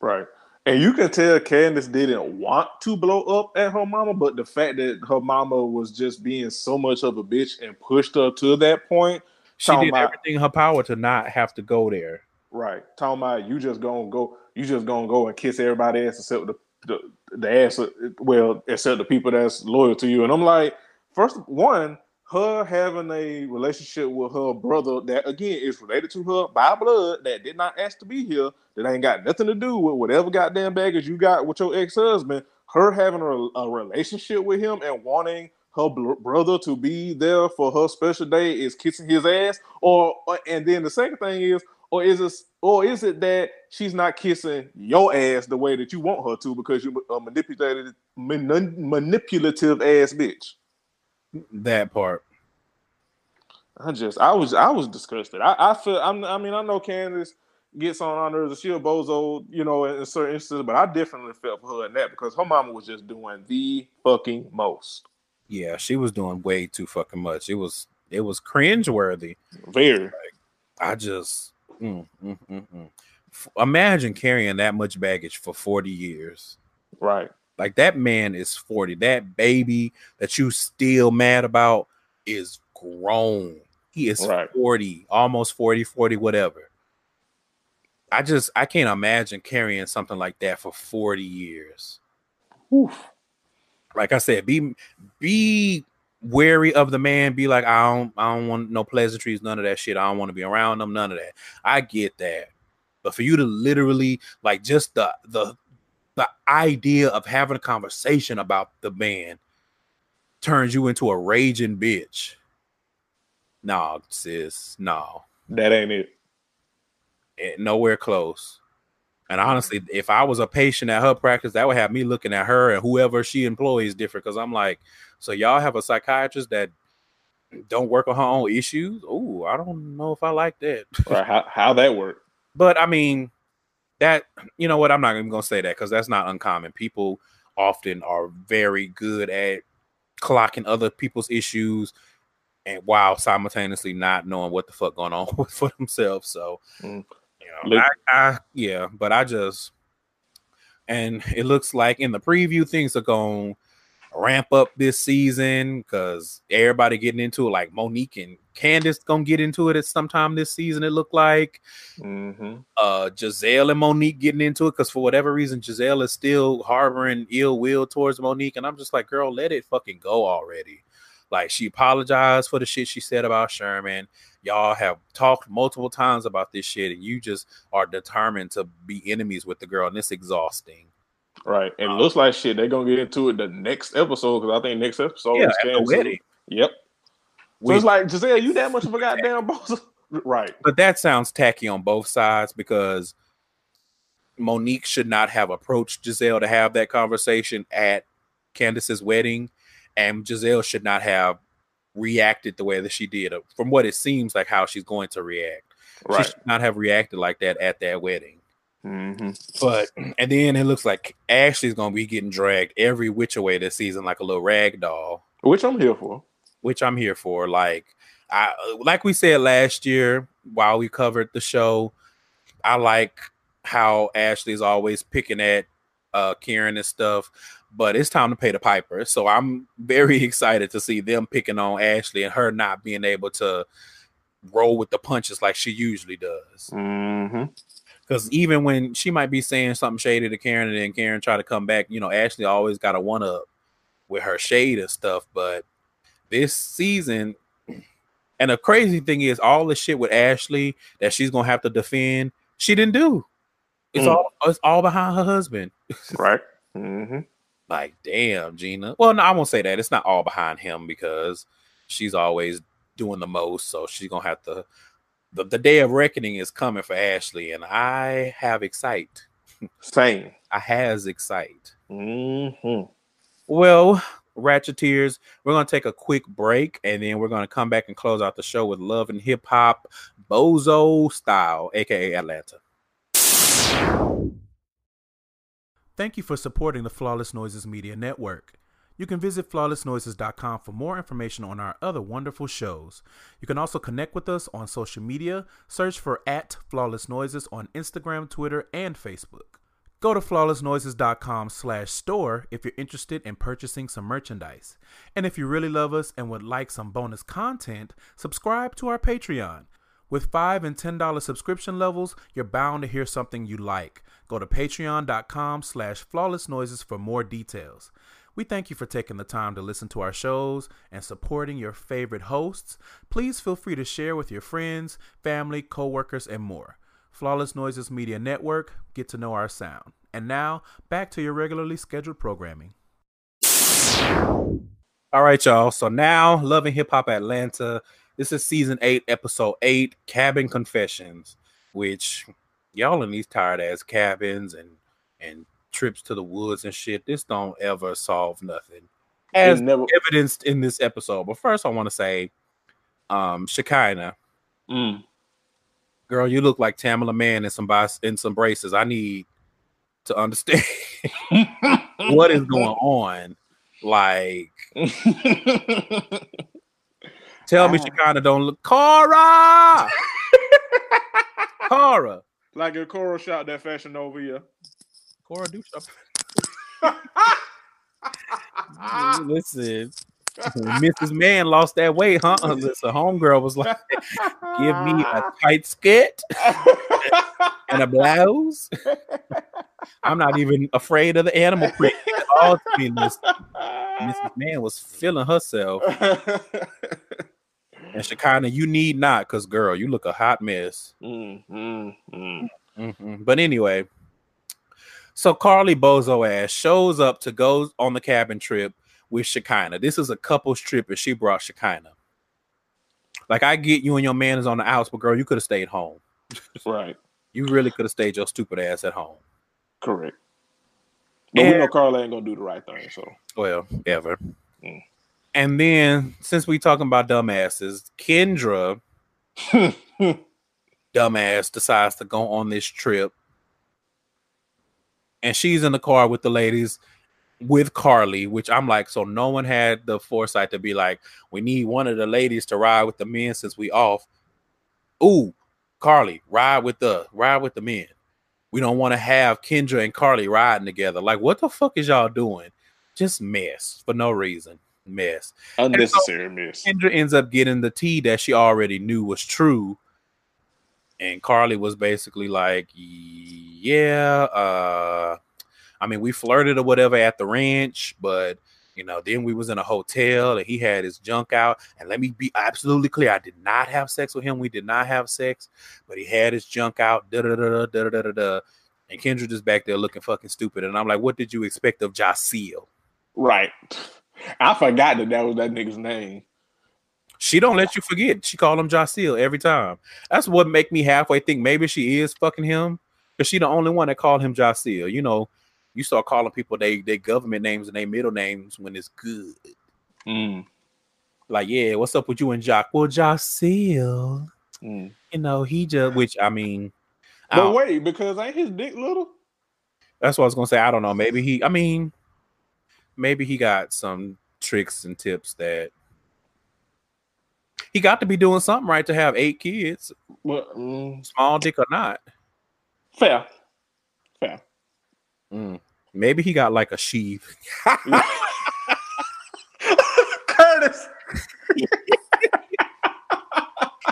C: Right. And you can tell Candace didn't want to blow up at her mama, but the fact that her mama was just being so much of a bitch and pushed her to that point.
D: She did about, everything in her power to not have to go there.
C: Right. Talking about you just gonna go, you just gonna go and kiss everybody ass except the the, the ass well, except the people that's loyal to you. And I'm like, first one, her having a relationship with her brother that again is related to her by blood that did not ask to be here, that ain't got nothing to do with whatever goddamn baggage you got with your ex-husband. Her having a, a relationship with him and wanting her bl- brother to be there for her special day is kissing his ass, or, or and then the second thing is, or is it or is it that she's not kissing your ass the way that you want her to because you're a manipulated man, manipulative ass bitch?
D: That part.
C: I just I was I was disgusted. I, I feel I'm, i mean I know Candiace gets on honor as a bozo, you know, in, in certain instances, but I definitely felt for her in that because her mama was just doing the fucking most.
D: Yeah, she was doing way too fucking much. It was it was cringe worthy.
C: Very. Like,
D: I just mm, mm, mm, mm. imagine carrying that much baggage for 40 years.
C: Right.
D: Like that man is 40. That baby that you still mad about is grown. He is right. 40, almost 40, 40, whatever. I just I can't imagine carrying something like that for 40 years. Oof. Like I said, be be wary of the man. Be like, I don't I don't want no pleasantries, none of that shit. I don't want to be around them, none of that. I get that. But for you to literally like just the the the idea of having a conversation about the man turns you into a raging bitch. Nah, sis, no.
C: That ain't it.
D: it. Nowhere close. And honestly, if I was a patient at her practice, that would have me looking at her and whoever she employs different. Because I'm like, so y'all have a psychiatrist that don't work on her own issues? Oh, I don't know if I like that.
C: Or how how that work?
D: But I mean, that you know what? I'm not even gonna say that because that's not uncommon. People often are very good at clocking other people's issues and while simultaneously not knowing what the fuck going on for themselves. So, mm. you know, I, I, yeah, but I just and it looks like in the preview things are going ramp up this season because everybody getting into it. Like Monique and Candiace gonna get into it at sometime this season. It looked like mm-hmm. uh Gizelle and Monique getting into it because for whatever reason Gizelle is still harboring ill will towards Monique, and I'm just like, girl, let it fucking go already. Like she apologized for the shit she said about Sherman. Y'all have talked multiple times about this shit, and you just are determined to be enemies with the girl, and it's exhausting.
C: Right. And um, it looks like shit. They're gonna get into it the next episode because I think next episode yeah, is canceled. Yep. So it's like Gizelle, you that much of a goddamn boss. right.
D: But that sounds tacky on both sides because Monique should not have approached Gizelle to have that conversation at Candiace's wedding and Gizelle should not have reacted the way that she did. From what it seems like, how she's going to react, right. she should not have reacted like that at that wedding. Mm-hmm. But and then it looks like Ashley's gonna be getting dragged every which way this season, like a little rag doll.
C: Which I'm here for.
D: Which I'm here for. Like I like we said last year while we covered the show. I like how Ashley's always picking at uh Karen and stuff but it's time to pay the piper. So I'm very excited to see them picking on Ashley and her not being able to roll with the punches like she usually does. Because mm-hmm. even when she might be saying something shady to Karen and then Karen try to come back, you know, Ashley always got a one up with her shade and stuff. But this season, and the crazy thing is, all the shit with Ashley that she's gonna have to defend, she didn't do. It's mm. all it's all behind her husband.
C: right. Mm-hmm
D: like, damn, Gina. Well, no, I won't say that. It's not all behind him because she's always doing the most. So she's gonna have to. The, the day of reckoning is coming for Ashley, and I have excite.
C: Same.
D: I has excite. Mm-hmm. Well, Ratcheteers, we're gonna take a quick break, and then we're gonna come back and close out the show with love and hip hop, bozo style, aka Atlanta.
B: Thank you for supporting the Flawless Noises Media Network. You can visit flawlessnoises.com for more information on our other wonderful shows. You can also connect with us on social media. Search for at Flawless Noises on Instagram, Twitter, and Facebook. Go to flawlessnoises.com slash store if you're interested in purchasing some merchandise. And if you really love us and would like some bonus content, subscribe to our Patreon. With 5 and $10 subscription levels, you're bound to hear something you like. Go to patreon.com slash flawlessnoises for more details. We thank you for taking the time to listen to our shows and supporting your favorite hosts. Please feel free to share with your friends, family, coworkers, and more. Flawless Noises Media Network, get to know our sound. And now, back to your regularly scheduled programming.
D: All right, y'all. So now, Loving Hip Hop Atlanta. This is season eight, episode eight, Cabin Confessions, which y'all in these tired ass cabins and and trips to the woods and shit. This don't ever solve nothing. As
C: never-
D: evidenced in this episode. But first, I want to say, um, Shekinah,
C: Mm.
D: Girl, you look like Tamela Mann in some in some braces. I need to understand what is going on. Like, tell me,
C: she
D: kind of don't look. Cora, Cora,
C: like a Coral shot that fashion over here.
D: Cora, do something. Listen, Mrs. Mann lost that weight, huh? Listen, homegirl was like, give me a tight skirt and a blouse. I'm not even afraid of the animal print at all. To be. Mrs. Mann was feeling herself. And Shekinah, you need not, because girl, you look a hot mess.
C: Mm, mm, mm.
D: Mhm. But anyway, so Karlie Bozo ass shows up to go on the cabin trip with Shekinah. This is a couple's trip, and she brought Shekinah. Like I get you and your man is on the outs, but girl, you could have stayed home.
C: Right.
D: You really could have stayed your stupid ass at home.
C: Correct. But we know Carla ain't gonna do the right thing, so
D: Well, ever.
C: Mm.
D: And then since we talking about dumbasses, Kendra, dumbass, decides to go on this trip. And she's in the car with the ladies with Karlie, which I'm like, so no one had the foresight to be like, we need one of the ladies to ride with the men since we off. Ooh, Karlie, ride with the ride with the men. We don't want to have Kendra and Karlie riding together. Like, what the fuck is y'all doing? Just mess for no reason. Mess.
C: unnecessary mess.
D: Kendra ends up getting the tea that she already knew was true. And Karlie was basically like, Yeah, uh, I mean, we flirted or whatever at the ranch, but you know, then we was in a hotel and he had his junk out. And let me be absolutely clear, I did not have sex with him. We did not have sex, but he had his junk out. Da da da da da da da. And Kendra just back there looking fucking stupid. And I'm like, what did you expect of Jasiel?
C: Right. I forgot that that was that nigga's name.
D: She don't let you forget. She called him Jasiel every time. That's what make me halfway think maybe she is fucking him because she the only one that called him Jasiel. You know, you start calling people they they government names and they middle names when it's good.
C: Mm,
D: Like, yeah, what's up with you and Joc? Well, Jasiel,
C: mm.
D: you know, he just which I mean,
C: But
D: don't-
C: wait, because ain't his dick little?
D: that's what I was gonna say. I don't know. Maybe he. I mean, maybe he got some tricks and tips that he got to be doing something right to have eight kids,
C: Well, mm,
D: small dick or not.
C: fair. Fair.
D: Mm. Maybe he got like a sheath.
C: Curtis.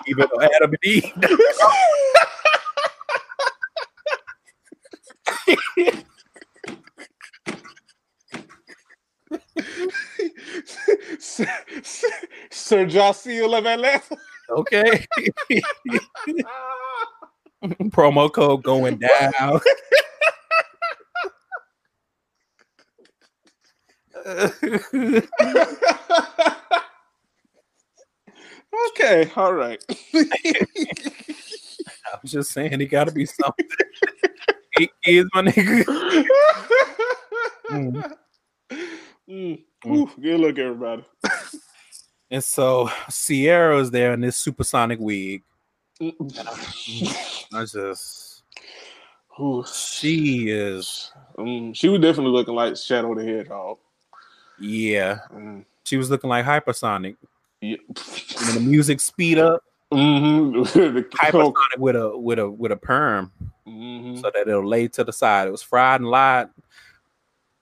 D: Even though Adam and Eve.
C: Sir Jasiel of Atlanta.
D: Okay. Promo code going down.
C: Okay, all right.
D: I was just saying he gotta be something. Eight kids, my nigga. Mm.
C: Mm. Whew, good look, everybody.
D: And so Sierra's there in this supersonic wig.
C: Mm.
D: I just
C: Ooh,
D: She is,
C: um, she was definitely looking like Shadow the Hedgehog.
D: Yeah.
C: Mm.
D: She was looking like hypersonic.
C: Yeah.
D: When the music speed up,
C: hmm
D: hypersonic with a with a with a perm,
C: hmm
D: so that it'll lay to the side. It was fried and lied,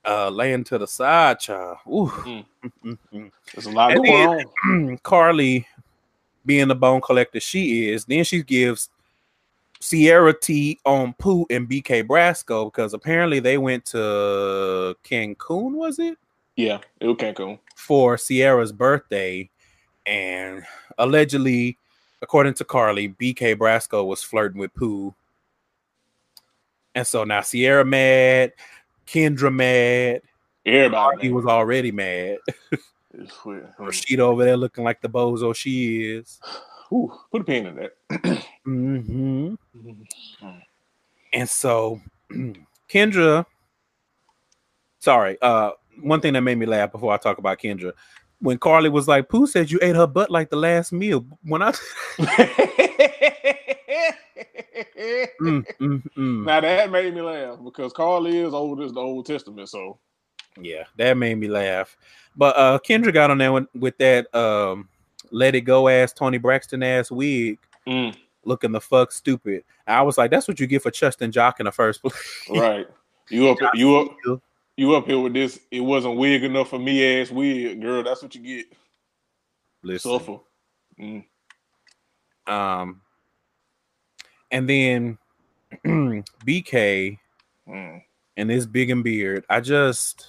D: uh, laying to the side, child. Ooh.
C: Mm. There's a lot
D: And
C: going
D: then-
C: on.
D: Karlie, being the bone collector she is, then she gives Sierra T on Pooh and BK Brasco because apparently they went to Cancun, was it?
C: Yeah, it was Cancun.
D: for Sierra's birthday, and allegedly, according to Karlie, BK Brasco was flirting with Pooh. And so now Sierra mad, Kendra mad,
C: Everybody
D: he was already mad. Rasheeda over there looking like the bozo she is.
C: Ooh, put a pin in that.
D: hmm
C: Mm-hmm.
D: And so Kendra, sorry, uh, one thing that made me laugh before I talk about Kendra, when Karlie was like, Pooh said you ate her butt like the last meal. When I Mm, mm, mm.
C: Now that made me laugh because Karlie is old as the Old Testament, so
D: Yeah, that made me laugh. But uh Kendra got on there with, with that um let it go ass Toni Braxton ass wig
C: mm,
D: looking the fuck stupid. I was like, that's what you get for trusting Joc in the first place.
C: right. You up you up you up here with this. It wasn't wig enough for me ass wig, girl. That's what you get.
D: Listen.
C: Suffer. Mm.
D: Um and then BK
C: Mm.
D: and this big and beard. I just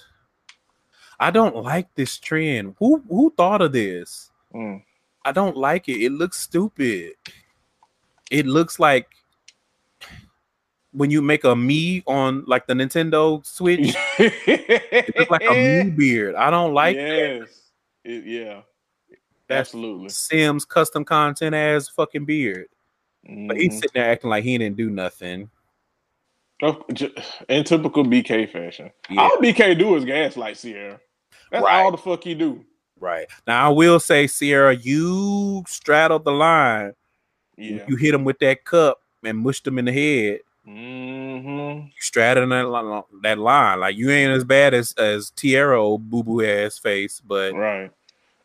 D: I don't like this trend. Who who thought of this?
C: Mm.
D: I don't like it. It looks stupid. It looks like when you make a me on like the Nintendo Switch, it looks like a me beard. I don't like that.
C: yes. It- yeah.
D: That's
C: Absolutely.
D: Sims custom content as fucking beard. But he's
C: Mhm.
D: sitting there acting like he didn't do nothing.
C: Oh, in typical BK fashion.
D: Yeah.
C: All BK do is gaslight Sierra. That's
D: Right.
C: all the fuck he do.
D: Right. Now I will say, Sierra, you straddled the line.
C: Yeah.
D: You hit him with that cup and mushed him in the head.
C: Mm-hmm.
D: You straddled that, that line. Like you ain't as bad as as Tierra boo boo ass face, but
C: Right.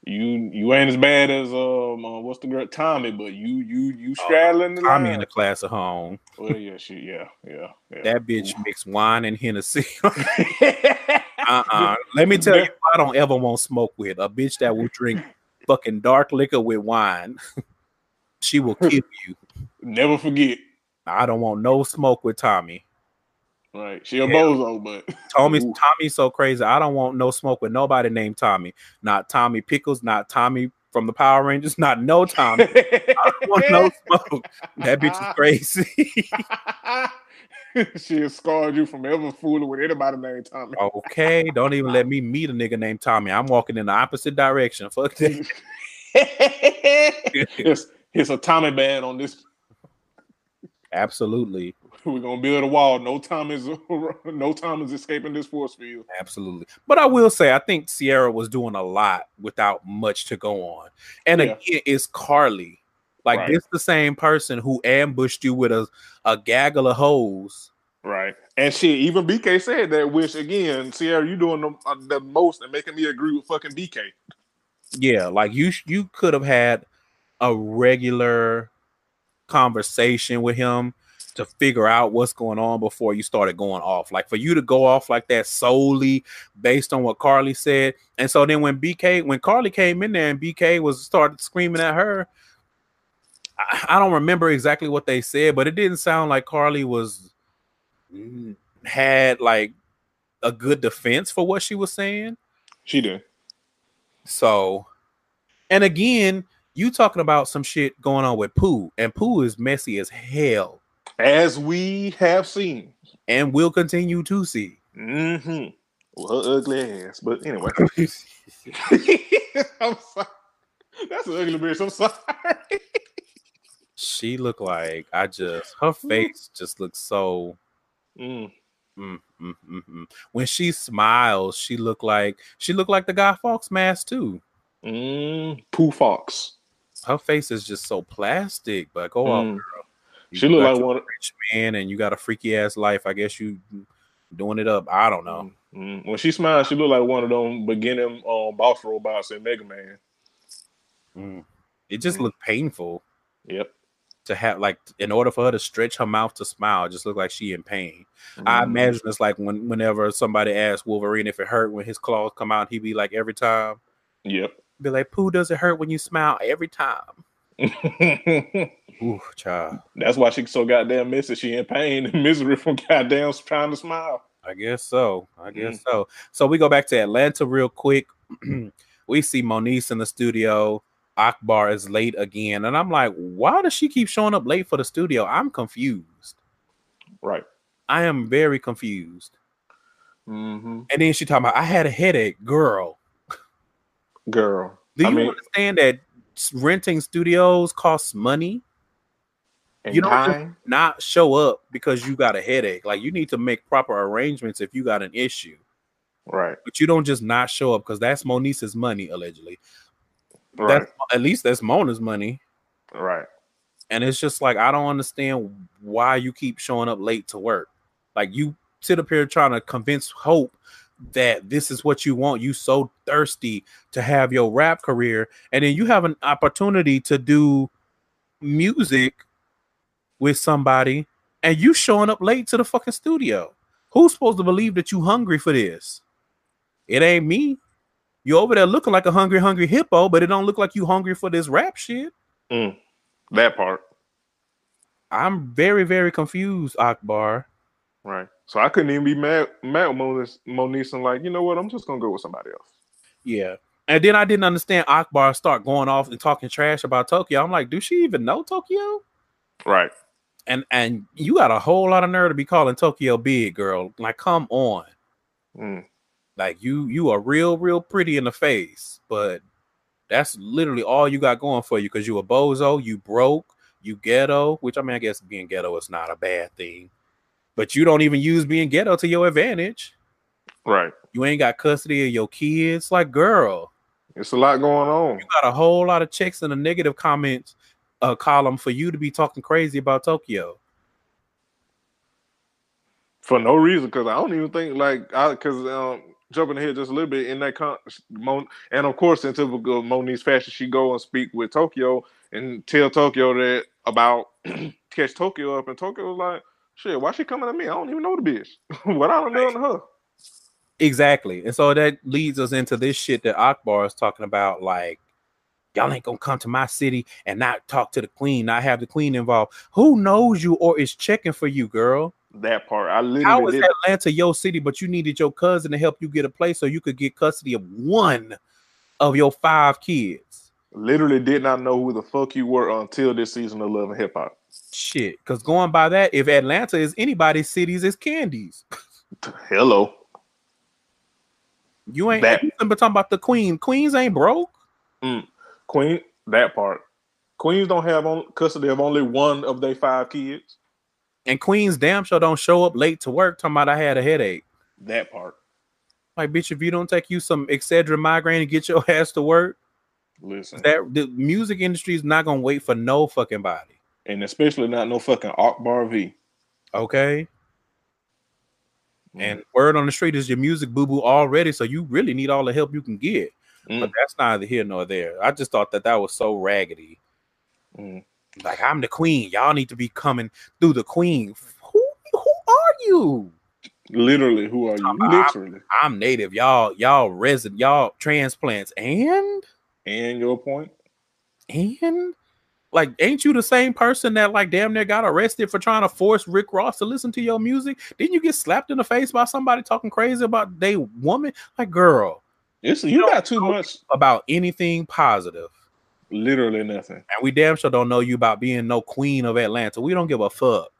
C: You you ain't as bad as um uh, what's the girl Tommie, but you you you straddling the
D: Oh, Tommie
C: line.
D: in the class of home.
C: well, yeah, she, yeah, yeah, yeah.
D: That bitch mixed wine and Hennessy. uh-uh. Let me tell you, I don't ever want smoke with a bitch that will drink fucking dark liquor with wine. she will kill you.
C: Never forget.
D: I don't want no smoke with Tommie.
C: Right. She a
D: Yeah.
C: bozo, but Tommie,
D: Tommie's so crazy. I don't want no smoke with nobody named Tommy. Not Tommy Pickles, not Tommy from the Power Rangers, not no Tommy. I don't want no smoke. That bitch is crazy.
C: she has scarred you from ever fooling with anybody named Tommy.
D: okay, don't even let me meet a nigga named Tommy. I'm walking in the opposite direction. Fuck that.
C: it's it's a Tommy ban on this.
D: Absolutely.
C: We're gonna build a wall. No Tommy's no Tommy's escaping this force field.
D: Absolutely. But I will say, I think Sierra was doing a lot without much to go on. And
C: Yeah.
D: again, it's Karlie. Like
C: Right.
D: this the same person who ambushed you with a, a gaggle of hoes.
C: Right. And shit, even BK said that, which again, Sierra, you doing the, uh, the most and making me agree with fucking BK.
D: Yeah, like you you could have had a regular conversation with him to figure out what's going on before you started going off. Like for you to go off like that solely based on what Karlie said. And so then when BK when Karlie came in there and BK was started screaming at her, I, I don't remember exactly what they said, but it didn't sound like Karlie was mm, had like a good defense for what she was saying.
C: She did.
D: So, and again, you talking about some shit going on with Pooh, and Pooh is messy as hell,
C: As we have seen.
D: and will continue to see.
C: Mm-hmm. Well, her ugly ass. But anyway. I'm sorry. That's an ugly bitch. I'm sorry.
D: she looked like I just her face just looks so.
C: Mm.
D: Mm, mm, mm, mm. When she smiles, she look like she look like the Guy Fawkes mask too.
C: Mm. Pooh Fox.
D: Her face is just so plastic. But go on,
C: Mm.
D: girl. You
C: She look like one.
D: rich man, and you got a freaky ass life. I guess you doing it up. I don't know.
C: Mm, when she smiles, she look like one of them beginning um, boss robots in Mega Man.
D: Mm. It just
C: Mm.
D: looked painful
C: Yep.
D: to have like in order for her to stretch her mouth to smile, just look like she in pain. I
C: Mhm.
D: imagine it's like when whenever somebody asks Wolverine if it hurt when his claws come out, he'd be like every time.
C: Yep.
D: Be like, Pooh, does it hurt when you smile? Every time. Ooh, child.
C: That's why she's so goddamn missing. She in pain and misery from goddamn trying to smile.
D: I guess so. I guess
C: Mm.
D: so. So we go back to Atlanta real quick. we see Moniece in the studio. Akbar is late again. And I'm like, why does she keep showing up late for the studio? I'm confused.
C: Right.
D: I am very confused.
C: hmm
D: And then she talking about I had a headache, girl.
C: Girl.
D: Do
C: I
D: you
C: mean-
D: understand that renting studios costs money?
C: And
D: You don't
C: time.
D: Not show up because you got a headache. Like you need to make proper arrangements if you got an issue.
C: Right.
D: But you don't just not show up because that's Moniece's money, allegedly.
C: Right.
D: That's at least that's Mona's money.
C: right.
D: And it's just like I don't understand why you keep showing up late to work. Like you sit up here trying to convince Hope that this is what you want. You so thirsty to have your rap career, and then you have an opportunity to do music with somebody, and you showing up late to the fucking studio. Who's supposed to believe that you hungry for this? It ain't me. You over there looking like a hungry, hungry hippo, but it don't look like you hungry for this rap shit.
C: Mm. That part.
D: I'm very, very confused, Akbar.
C: Right. So I couldn't even be mad mad with Moniece, Moniece and like, you know what? I'm just gonna go with somebody else.
D: Yeah. And then I didn't understand Akbar start going off and talking trash about Tokyo. I'm like, do she even know Tokyo?
C: Right.
D: And and you got a whole lot of nerve to be calling Tokyo big, girl. Like, come on.
C: Mm.
D: Like you you are real, real pretty in the face, but that's literally all you got going for you because you a bozo, you broke, you ghetto, which I mean, I guess being ghetto is not a bad thing, but you don't even use being ghetto to your advantage.
C: Right.
D: You ain't got custody of your kids. Like, girl,
C: It's a lot going on.
D: you got a whole lot of checks in the negative comments uh, column for you to be talking crazy about Tokyo.
C: For no reason, because I don't even think like I because um jumping ahead just a little bit in that con Mon, and of course in typical Monique's fashion, she go and speak with Tokyo and tell Tokyo that about catch Tokyo up, and Tokyo was like, "Shit, why she coming at me? I don't even know the bitch. what I done done to her."
D: Exactly. And so that leads us into this shit that Akbar is talking about. Like, y'all ain't gonna come to my city and not talk to the queen, not have the queen involved. Who knows you or is checking for you, girl?
C: That part, I
D: How
C: literally
D: is
C: did.
D: Atlanta your city, but you needed your cousin to help you get a place so you could get custody of one of your five kids?
C: Literally did not know who the fuck you were until this season of Love and Hip Hop.
D: Shit. Because going by that, if Atlanta is anybody's cities, it's Kandi's.
C: Hello.
D: You ain't
C: That-
D: but talking about the queen. Queens ain't broke.
C: Mm, queen, that part. Queens don't have on custody of only one of their five kids.
D: And Queens damn sure don't show up late to work talking about I had a headache.
C: That part.
D: Like, bitch, if you don't take you some Excedrin migraine and get your ass to work,
C: Listen,
D: that the music industry is not gonna wait for no fucking body.
C: and especially not no fucking Akbar V.
D: Okay. And word on the street is your music boo boo already, so you really need all the help you can get.
C: Mm.
D: But that's neither here nor there. I just thought that that was so raggedy.
C: Mm.
D: Like I'm the queen. Y'all need to be coming through the queen. Who who are you?
C: literally, who are you?
D: I'm-
C: Literally.
D: I'm native. Y'all y'all resident. Y'all transplants and
C: And your point.
D: and like ain't you the same person that like damn near got arrested for trying to force Rick Ross to listen to your music? Didn't you get slapped in the face by somebody talking crazy about they woman? Like girl,
C: It's you
D: don't
C: got too much.
D: about anything positive.
C: Literally nothing.
D: And we damn sure don't know you about being no queen of Atlanta. We don't give a fuck.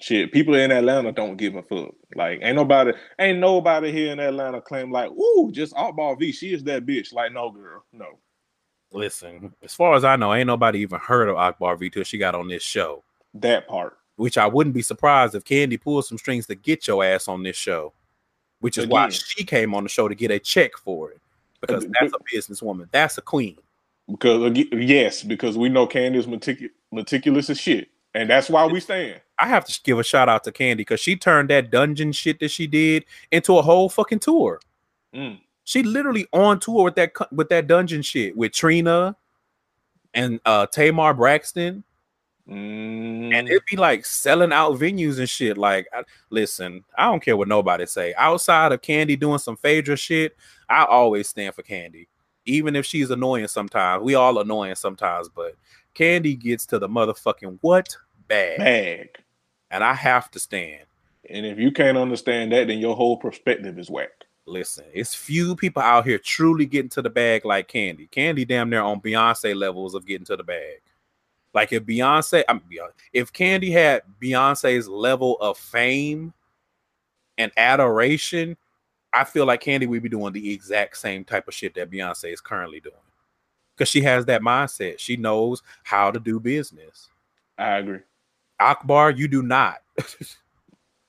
C: Shit, people in Atlanta don't give a fuck. Like, ain't nobody, ain't nobody here in Atlanta claim like, ooh, just Akbar V. She is that bitch. Like, no, girl, no.
D: Listen, as far as I know, ain't nobody even heard of Akbar V till she got on this show.
C: That part.
D: Which I wouldn't be surprised if Kandi pulled some strings to get your ass on this show. Which is why she came on the show to get a check for it. Because that's a businesswoman. That's a queen.
C: Because yes, because we know Kandi is meticu- meticulous as shit. And that's why we stand.
D: I have to give a shout out to Kandi because she turned that dungeon shit that she did into a whole fucking tour.
C: Mm.
D: She literally on tour with that with that dungeon shit with Trina and uh Tamar Braxton,
C: Mm.
D: and it'd be like selling out venues and shit. Like, I, listen, I don't care what nobody say. Outside of Kandi doing some Phaedra shit, I always stand for Kandi, even if she's annoying sometimes. We all annoying sometimes, but Kandi gets to the motherfucking what bag,
C: bag.
D: and I have to stand.
C: And if you can't understand that, then your whole perspective is whack.
D: Listen, it's few people out here truly getting to the bag like Kandi. Kandi damn near on Beyonce levels of getting to the bag. Like if Beyonce, I'm Beyonce, if Kandi had Beyonce's level of fame and adoration, I feel like Kandi would be doing the exact same type of shit that Beyonce is currently doing. Because she has that mindset. She knows how to do business.
C: I agree.
D: Akbar, you do not.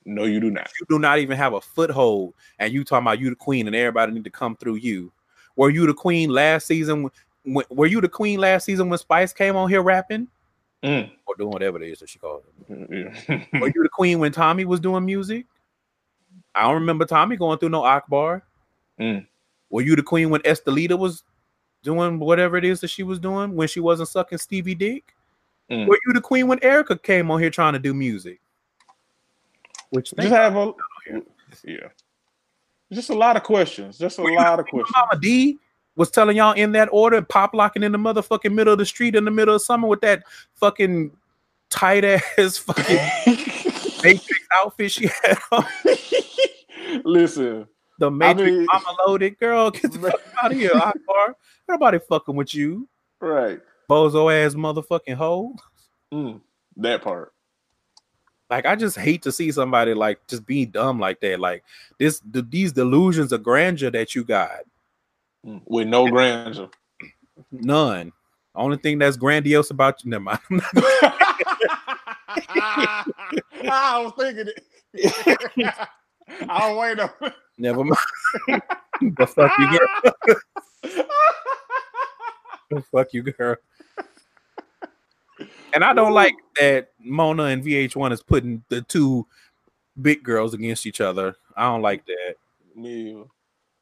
C: No, you do not.
D: you do not even have a foothold, and you talking about you the queen, and everybody need to come through you. Were you the queen last season? When, were you the queen last season when Spice came on here rapping
C: Mm.
D: or doing whatever it is that she called it?
C: Yeah.
D: Were you the queen when Tommie was doing music? I don't remember Tommie going through no Akbar.
C: Mm.
D: Were you the queen when Estelita was doing whatever it is that she was doing when she wasn't sucking Stevie Dick?
C: Mm.
D: Were you the queen when Erica came on here trying to do music? Which
C: Just have a yeah. Just a lot of questions. Just a
D: Were
C: lot of questions.
D: Mama Dee was telling y'all in that order, pop locking in the motherfucking middle of the street in the middle of summer with that fucking tight ass fucking Matrix outfit she had on.
C: Listen,
D: The Matrix
C: mean-
D: mama loaded girl. Get the fuck out of here, Akbar. Nobody fucking with you,
C: right.
D: bozo ass motherfucking hoe.
C: Mm. That part.
D: Like I just hate to see somebody like just be dumb like that. Like this, the, these delusions of grandeur that you got,
C: Mm. With no grandeur.
D: none. Only thing that's grandiose about you, never mind.
C: I was thinking it. I don't wait on
D: Never mind. but fuck you, girl. fuck you, girl. And I don't like that Mona and VH1 is putting the two big girls against each other. I don't like that.
C: Me.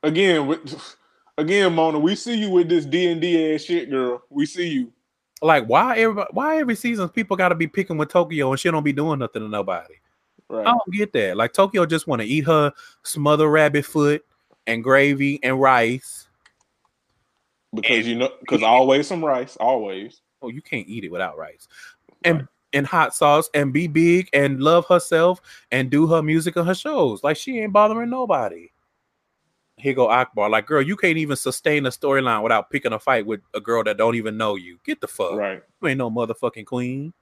C: Again, with, again, Mona, we see you with this D and D ass shit, girl. We see you.
D: Like, why everybody, why every season people got to be picking with Tokyo and she don't be doing nothing to nobody?
C: Right.
D: I don't get that. Like Tokyo just want to eat her smother rabbit foot and gravy and rice.
C: Because you know, because always some rice, always.
D: Oh, you can't eat it without rice. And
C: Right.
D: and hot sauce and be big and love herself and do her music and her shows. Like she ain't bothering nobody. Here go Akbar. Like, girl, you can't even sustain a storyline without picking a fight with a girl that don't even know you. Get the fuck.
C: Right.
D: You ain't no motherfucking queen.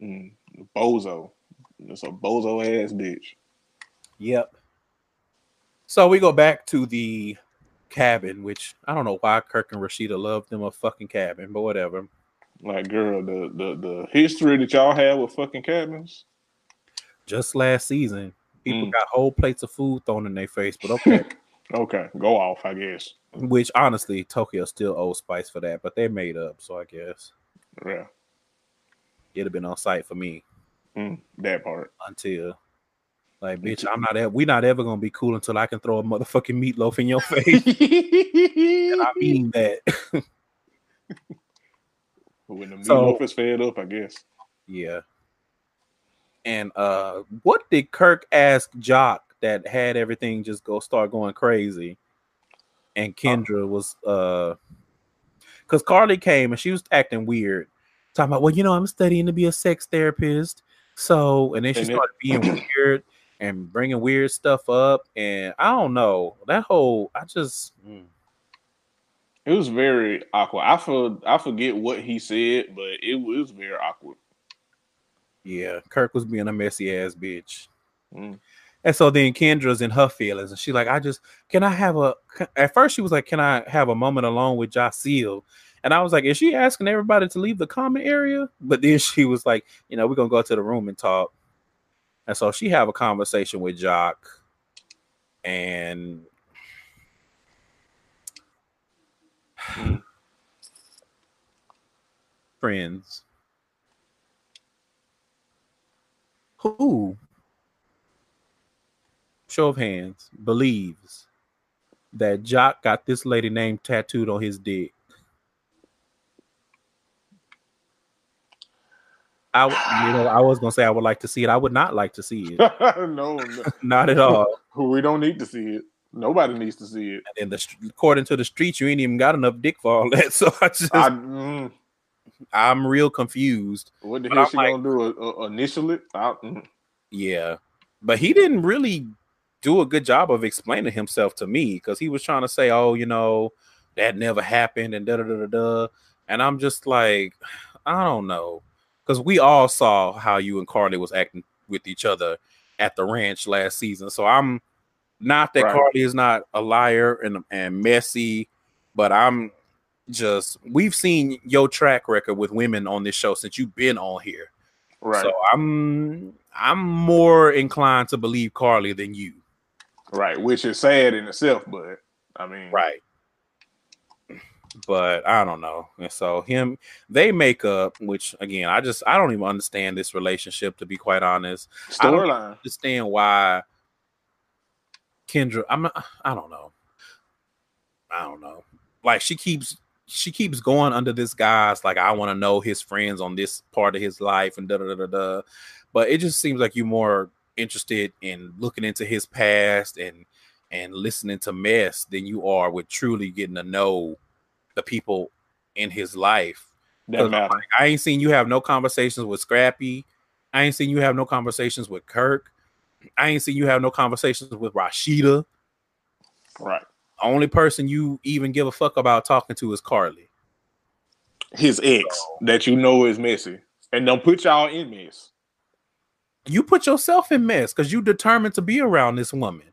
C: Mm. Bozo. It's a bozo ass bitch.
D: Yep. So we go back to the cabin, which I don't know why Kirk and Rasheeda love them a fucking cabin, but whatever.
C: Like, girl, the the the history that y'all have with fucking cabins.
D: Just last season, people
C: Mm.
D: got whole plates of food thrown in their face, but okay.
C: Okay, go off, I guess.
D: Which honestly, Tokyo still owes Spice for that, but they made up, so I guess
C: Yeah,
D: it'd have been on site for me
C: mm, that part.
D: until like bitch, I'm not ever we not ever gonna be cool until I can throw a motherfucking meatloaf in your face. and I mean that.
C: But when the
D: So-
C: meatloaf is fed up, I guess.
D: yeah. And uh what did Kirk ask Joc that had everything just go start going crazy? And Kendra was uh because Karlie came and she was acting weird, talking about, well, you know, I'm studying to be a sex therapist. So, and then she
C: And it-
D: started being weird and bringing weird stuff up. And I don't know that whole, I just, mm,
C: It was very awkward. I for, I forget what he said, but it was very awkward.
D: yeah, Kirk was being a messy ass bitch.
C: Mm.
D: And so then Kendra's in her feelings, and she's like, "I just can I have a?" At first, she was like, "Can I have a moment alone with Jasiel?" And I was like, "Is she asking everybody to leave the common area?" But then she was like, "You know, we're gonna go to the room and talk." And so she have a conversation with Joc, and friends. Who, show of hands, believes that Joc got this lady name tattooed on his dick? I, you know, I was gonna say I would like to see it. I would not like to see it.
C: no, no,
D: Not at all.
C: we don't need to see it. Nobody needs to see it.
D: And the according to the streets, you ain't even got enough dick for all that. So I just,
C: I,
D: I,
C: mm,
D: am real confused.
C: what the hell she
D: like-
C: gonna do? Uh, uh, initial it? I, mm.
D: Yeah, but he didn't really do a good job of explaining himself to me because he was trying to say, "Oh, you know, that never happened," and da da da da da. And I'm just like, I don't know, because we all saw how you and Karlie was acting with each other at the ranch last season. So I'm not that
C: Right.
D: Karlie is not a liar and and messy, but I'm just we've seen your track record with women on this show since you've been on here.
C: Right,
D: So I'm I'm more inclined to believe Karlie than you.
C: right. Which is sad in itself, but I mean,
D: Right. But I don't know. And so him they make up, which again, I just I don't even understand this relationship to be quite honest.
C: Storyline.
D: understand why Kendra I'm not I don't know. I don't know. Like she keeps she keeps going under this guy's like I want to know his friends on this part of his life and da da da da da. But it just seems like you're more interested in looking into his past and and listening to mess than you are with truly getting to know the people in his life.
C: Doesn't
D: 'Cause,
C: matter.
D: like, I ain't seen you have no conversations with Scrappy. I ain't seen you have no conversations with Kirk. I ain't seen you have no conversations with Rasheeda.
C: Right.
D: Only person you even give a fuck about talking to is Karlie.
C: His ex that you know is messy, and don't put y'all in mess.
D: You put yourself in mess because you determined to be around this woman.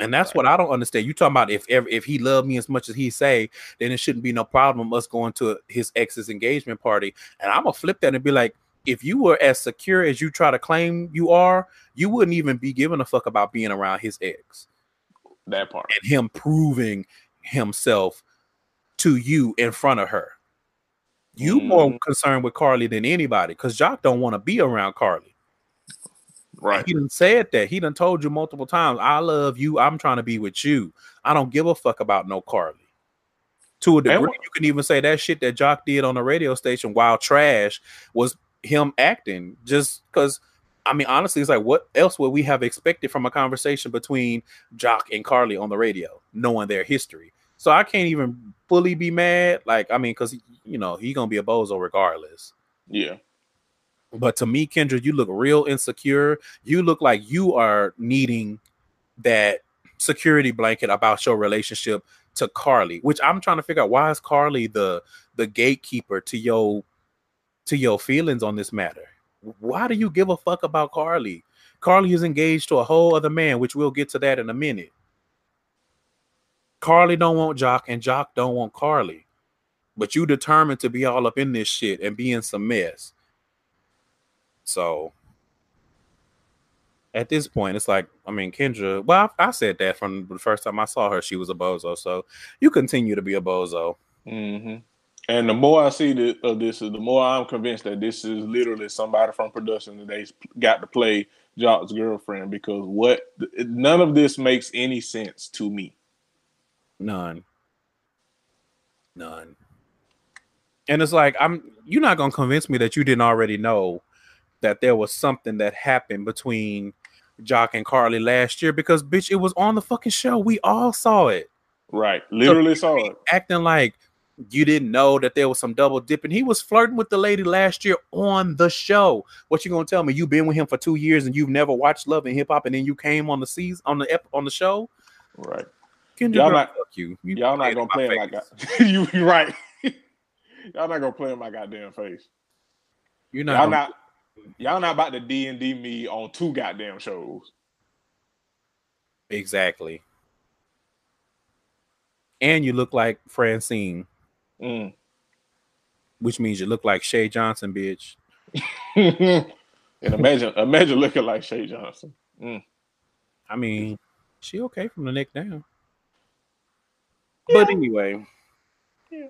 D: And that's what I don't understand. You talking about if ever if he loved me as much as he say, then it shouldn't be no problem us going to his ex's engagement party. And I'm gonna flip that and be like, if you were as secure as you try to claim you are, you wouldn't even be giving a fuck about being around his ex
C: That part.
D: and him proving himself to you in front of her. You more
C: Mhm.
D: concerned with Karlie than anybody because Joc don't want to be around Karlie.
C: Right.
D: He done said that. He done told you multiple times, I love you. I'm trying to be with you. I don't give a fuck about no Karlie. To a degree,
C: what-
D: you can even say that shit that Joc did on the radio station while trash was him acting just because. I mean, honestly, it's like what else would we have expected from a conversation between Joc and Karlie on the radio, knowing their history? So I can't even fully be mad. Like, I mean, because you know he gonna be a bozo regardless.
C: Yeah.
D: But to me, Kendra, you look real insecure. You look like you are needing that security blanket about your relationship to Karlie, which I'm trying to figure out why is Karlie the the gatekeeper to your to your feelings on this matter? Why do you give a fuck about Karlie? Karlie is engaged to a whole other man, which we'll get to that in a minute. Karlie don't want Joc, and Joc don't want Karlie. But you determined to be all up in this shit and be in some mess. So at this point, it's like, I mean, Kendra, well, I, I said that from the first time I saw her, she was a bozo. So you continue to be a bozo.
C: hmm And the more I see the, of this, the more I'm convinced that this is literally somebody from production that they got to play Joc's girlfriend because what none of this makes any sense to me.
D: None. None. And it's like, I'm you're not gonna convince me that you didn't already know that there was something that happened between Joc and Karlie last year because bitch, it was on the fucking show. We all saw it.
C: Right. Literally saw it.
D: acting like you didn't know that there was some double dipping. He was flirting with the lady last year on the show. What you gonna tell me? You've been with him for two years and you've never watched Love and Hip Hop, and then you came on the season on the ep- on the show.
C: Right.
D: Kendra,
C: Y'all
D: girl,
C: not-
D: fuck you. You
C: Y'all not gonna play in my god. you you right. y'all not gonna play in my goddamn face.
D: You're not.
C: Y'all
D: gonna-
C: not. Y'all not about to D and D me on two goddamn shows.
D: exactly. And you look like Francine,
C: Mm.
D: which means you look like Shay Johnson, bitch.
C: and imagine, imagine looking like Shay Johnson. Mm.
D: I mean, she okay from the neck down. But anyway. Yeah.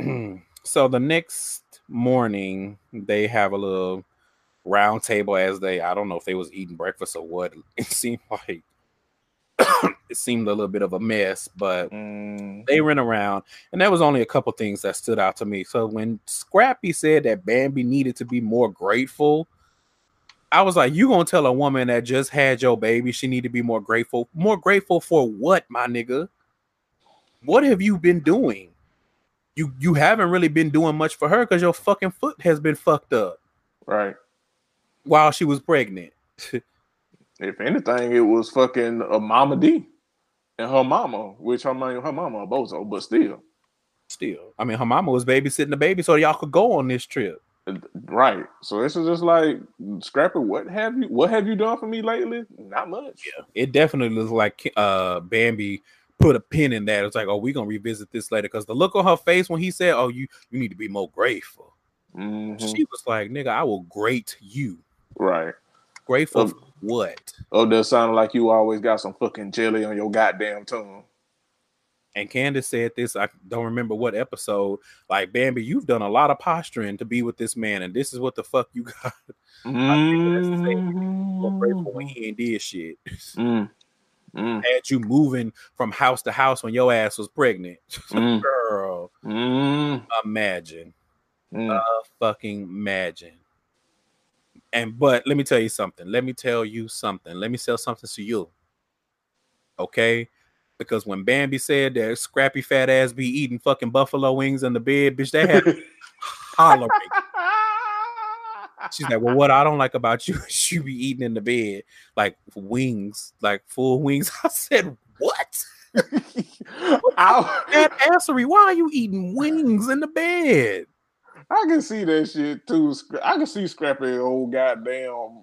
D: so the next morning they have a little round table as they I don't know if they was eating breakfast or what. It seemed like it seemed a little bit of a mess, but
C: Mm,
D: they ran around and there was only a couple things that stood out to me. So when Scrappy said that Bambi needed to be more grateful, I was like, you gonna tell a woman that just had your baby she need to be more grateful? More grateful for what, my nigga? What have you been doing? You you haven't really been doing much for her because your fucking foot has been fucked up
C: right.
D: while she was pregnant.
C: If anything, it was fucking a Mama Dee and her mama, which her mama, her mama a bozo, but still,
D: Still, I mean, her mama was babysitting the baby so y'all could go on this trip.
C: right. So this is just like Scrappy. What have you? What have you done for me lately? Not much. Yeah.
D: It definitely looks like uh Bambi put a pin in that. It's like, oh, we're gonna revisit this later. Because the look on her face when he said, Oh, you you need to be more grateful.
C: Mhm.
D: She was like, nigga, I will grate you.
C: Right.
D: Grateful
C: Um,
D: for what?
C: Oh, that sounded like you always got some fucking jelly on your goddamn tongue.
D: And Candace said this, I don't remember what episode. Like, Bambi, you've done a lot of posturing to be with this man, and this is what the fuck you got. More grateful when
C: Mm,
D: he ain't did shit.
C: mm, mm,
D: Had you moving from house to house when your ass was pregnant.
C: mm,
D: Girl,
C: mm,
D: imagine.
C: mm.
D: uh, fucking imagine. And but let me tell you something. Let me tell you something. Let me sell something to you. Okay? Because when Bambi said that scrappy fat ass be eating fucking buffalo wings in the bed, bitch, they had hollering. She's like, Well, what I don't like about you is you be eating in the bed like wings, like full wings. I said, What? That assery, why are you eating wings in the bed?
C: I can see that shit too. I can see Scrappy old goddamn,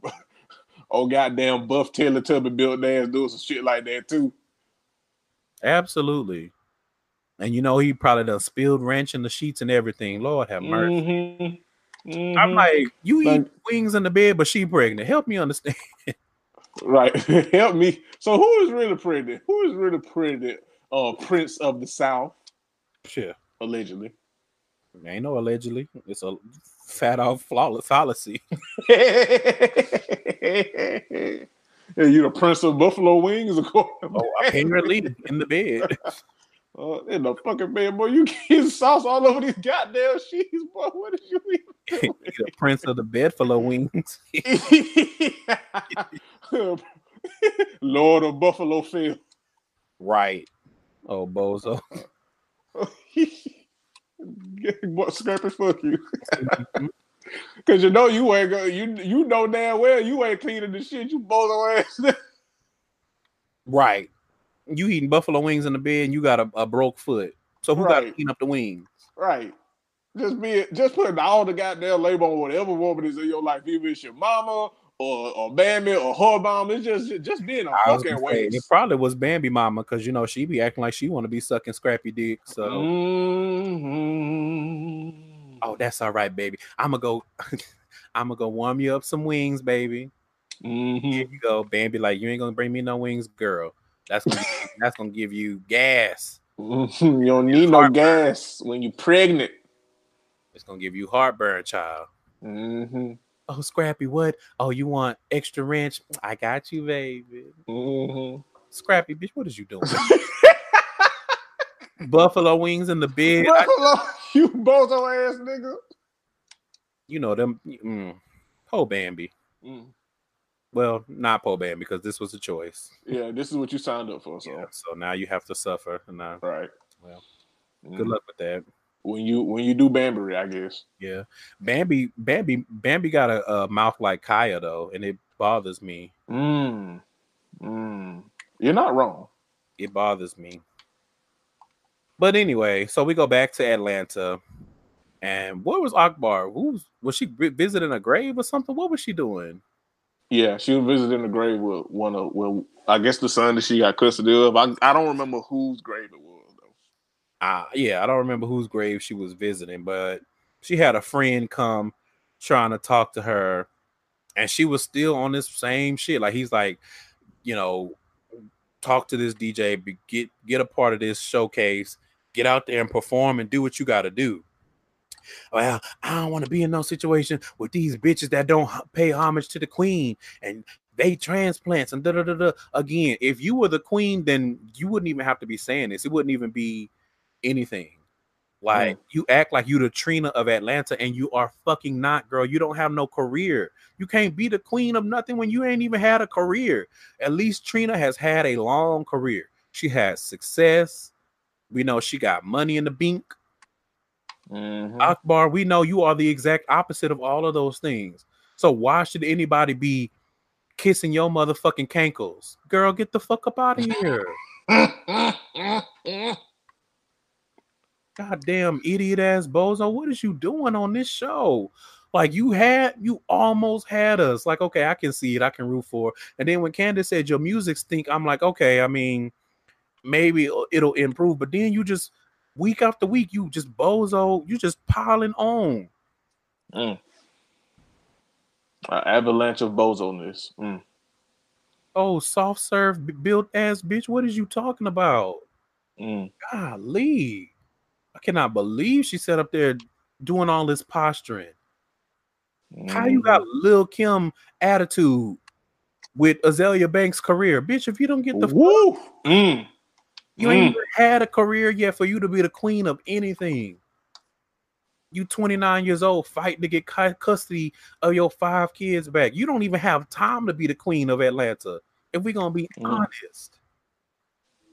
C: old goddamn buff Taylor Tubby built ass doing some shit like that too.
D: Absolutely. And you know, he probably done spilled ranch in the sheets and everything. Lord have mercy. Mm-hmm.
C: Mhm.
D: I'm like, you eat
C: Like-
D: wings in the bed, but she pregnant. Help me understand.
C: right, help me. So who is really pregnant? Who is really pregnant? Uh, Prince of the South,
D: Sure.
C: allegedly.
D: Ain't no allegedly. It's a fat off flawless fallacy.
C: Yeah, you the Prince of Buffalo Wings, of course.
D: Oh, apparently in the bed.
C: Uh, in the fucking bed, boy, you get sauce all over these goddamn sheets, boy. What did you
D: He's the prince of the bedfellow wings.
C: Lord of Buffalo Phil.
D: right. Oh, bozo.
C: what scrappy fuck you? Cause you know you ain't go, you you know damn well you ain't cleaning the shit you bozo ass.
D: right. You eating buffalo wings in the bed and you got a, a broke foot. So who got to
C: Right.
D: clean up the wings?
C: right. Just be just putting all the goddamn labor on whatever woman is in your life, even if it's your mama or or Bambi or her mom. It's just just being a
D: I
C: fucking
D: gonna say, it probably was Bambi mama because you know she be acting like she want to be sucking scrappy dick. So
C: Mhm.
D: oh, that's all right, baby. I'm gonna go. I'm gonna go warm you up some wings, baby.
C: Mhm.
D: Here you go, Bambi. Like you ain't gonna bring me no wings, girl. That's gonna that's gonna give you gas.
C: Mhm. You don't need no gas when you're pregnant.
D: It's gonna give you heartburn, child.
C: hmm
D: Oh, Scrappy, what? Oh, you want extra ranch? I got you, baby.
C: hmm
D: Scrappy, bitch, what is you doing? Buffalo wings in the bed. I-
C: Buffalo, you bozo ass nigga.
D: you know them. Mm, po Bambi.
C: Mm.
D: Well, not po Bambi because this was a choice.
C: Yeah, this is what you signed up for. So,
D: Yeah, so now you have to suffer. And uh,
C: right.
D: Well,
C: Mm.
D: good luck with that.
C: when you when you do Bambury, I guess.
D: Yeah, Bambi, Bambi, Bambi got a, a mouth like Kaya though, and it bothers me.
C: Mm. Mm. You're not wrong.
D: It bothers me. But anyway, so we go back to Atlanta, and what was Akbar? Who was she visiting a grave or something? What was she doing?
C: Yeah, she was visiting the grave with one of well, I guess the son that she got custody of. I I don't remember whose grave it was though.
D: Uh, yeah, I don't remember whose grave she was visiting, but she had a friend come trying to talk to her, and she was still on this same shit. Like he's like, you know, talk to this DJ, get get a part of this showcase, get out there and perform and do what you got to do. Well, I don't want to be in no situation with these bitches that don't pay homage to the queen and they transplants and da da da da. Again, if you were the queen, then you wouldn't even have to be saying this. It wouldn't even be anything. Like you act like you the Trina of Atlanta, and you are fucking not, girl. You don't have no career. You can't be the queen of nothing when you ain't even had a career. At least Trina has had a long career. She has success. We know she got money in the bank.
C: Mhm.
D: Akbar, we know you are the exact opposite of all of those things. So why should anybody be kissing your motherfucking cankles? Girl, get the fuck up out of here. Goddamn idiot ass bozo. What is you doing on this show? Like you had you almost had us. Like, okay, I can see it, I can root for. it. And then when Candace said your music stink, I'm like, okay, I mean, maybe it'll improve. But then you just week after week, you just bozo, you just piling on.
C: Mm. An avalanche of bozoness. Mm.
D: Oh, soft serve built ass bitch. What is you talking about?
C: Mm.
D: Golly. I cannot believe she sat up there doing all this posturing. How you got Lil Kim attitude with Azealia Banks' career? Bitch, if you don't get the.
C: Woo! Mm.
D: You ain't
C: Mm.
D: even had a career yet for you to be the queen of anything. You 29 years old fighting to get custody of your five kids back. You don't even have time to be the queen of Atlanta. If we're gonna be
C: Mm.
D: honest,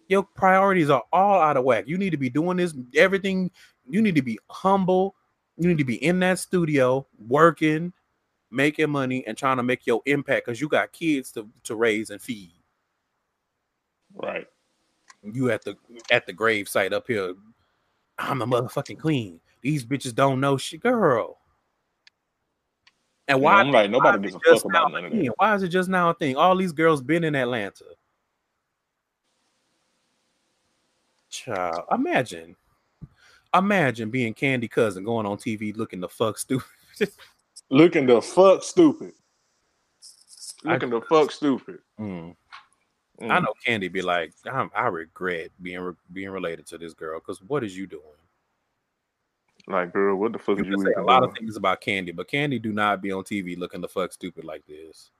D: your priorities are all out of whack. You need to be doing this everything. You need to be humble. You need to be in that studio working, making money, and trying to make your impact because you got kids to, to raise and feed.
C: Right.
D: You at the at the grave site up here. I'm the motherfucking queen. These bitches don't know shit, girl. And why?
C: I'm like, nobody gives a fuck about none of that.
D: Why is it just now a thing? All these girls been in Atlanta. Child, imagine, imagine being Kandi cousin going on TV looking the fuck stupid.
C: Looking the fuck stupid.
D: I-
C: Looking the fuck stupid.
D: Mm.
C: Mm.
D: I know Kandi be like, I'm, I regret being being related to this girl because what is you doing?
C: Like, girl, what the fuck
D: You
C: is you
D: say a lot of things about Kandi, but Kandi do not be on TV looking the fuck stupid like this.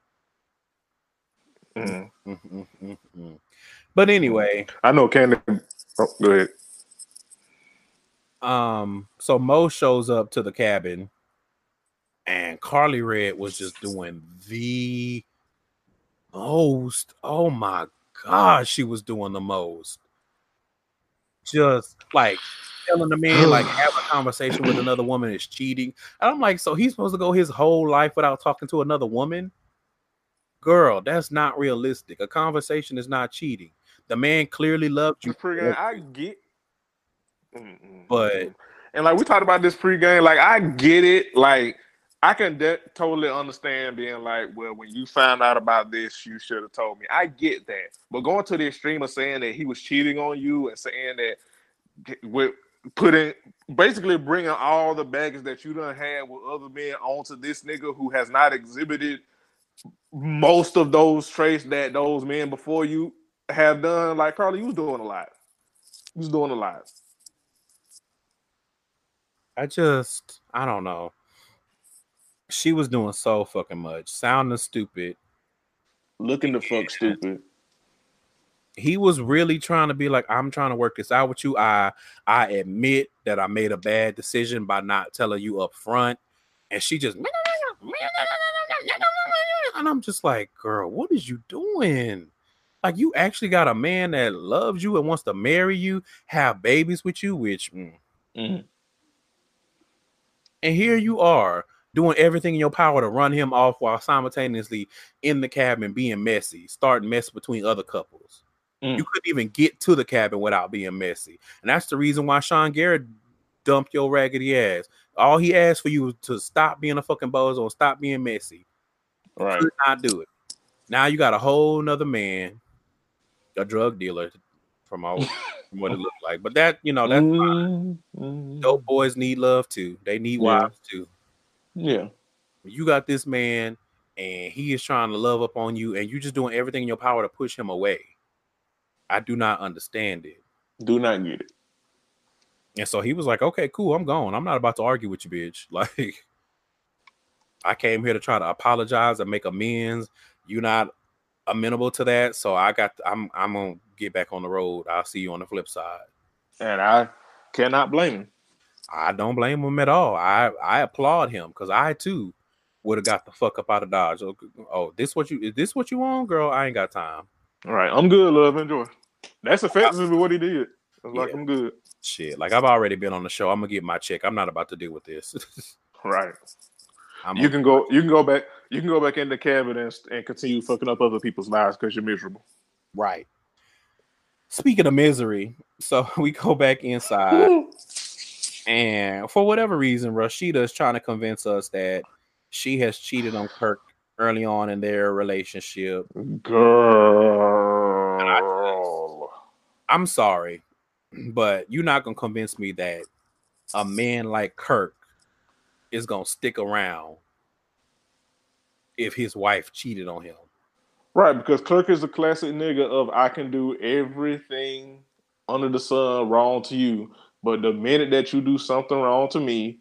C: Mm.
D: Mm, mm. But anyway,
C: I know Kandi. Oh, go ahead.
D: um, so Mo shows up to the cabin, and Karlie Redd was just doing the most. Oh my god, she was doing the most. Just like telling the man like have a conversation with another woman is cheating. And I'm like, so he's supposed to go his whole life without talking to another woman? Girl, that's not realistic. A conversation is not cheating. The man clearly loved you.
C: Pregame, I get. Mm, mm,
D: But-
C: mm. and like we talked about this pregame, like I get it. Like I can de- totally understand being like, well, when you found out about this, you should have told me. I get that, but going to the extreme of saying that he was cheating on you and saying that with putting basically bringing all the baggage that you done had with other men onto this nigga who has not exhibited most of those traits that those men before you have done. Like Karlie, you was doing a lot. You was doing a lot.
D: I just, I don't know. She was doing so fucking much, sounding stupid.
C: Looking the fuck stupid.
D: He was really trying to be like, I'm trying to work this out with you. I, I admit that I made a bad decision by not telling you up front. And she just, and I'm just like, girl, what is you doing? Like, you actually got a man that loves you and wants to marry you, have babies with you, which, mm,
C: Mhm.
D: And here you are doing everything in your power to run him off while simultaneously in the cabin being messy, starting mess between other couples.
C: Mm.
D: You couldn't even get to the cabin without being messy. And that's the reason why Sean Garrett dumped your raggedy ass. All he asked for you was to stop being a fucking bozo and stop being messy.
C: Right.
D: Could not do it. Now you got a whole nother man, a drug dealer from all from what it looked like. But that, you know, that's
C: Mm, mm.
D: dope boys need love too. They need
C: Yeah.
D: wives too.
C: Yeah.
D: you got this man and he is trying to love up on you and you're just doing everything in your power to push him away i do not understand it
C: Do not get it.
D: And so he was like, "Okay, cool, I'm gone. I'm not about to argue with you, bitch. Like, I came here to try to apologize and make amends. You're not amenable to that, so I got. I'm. I'm gonna get back on the road. I'll see you on the flip side.
C: And I cannot blame him.
D: I don't blame him at all. I I applaud him because I too would have got the fuck up out of Dodge. Oh, oh, this what you is this what you want, girl? I ain't got time.
C: All right, I'm good, love, enjoy. That's effectively what he did. I was like,
D: Yeah.
C: I'm good.
D: Shit, like I've already been on the show. I'm gonna get my check. I'm not about to deal with this.
C: Right.
D: I'm
C: You can go. You can go back. You can go back in the cabin and, and continue fucking up other people's lives because you're miserable.
D: right. Speaking of misery, so we go back inside, and for whatever reason, Rasheeda is trying to convince us that she has cheated on Kirk early on in their relationship.
C: Girl.
D: I'm sorry, but you're not gonna convince me that a man like Kirk is gonna stick around if his wife cheated on him.
C: Right, because Kirk is a classic nigga of I can do everything under the sun wrong to you, but the minute that you do something wrong to me,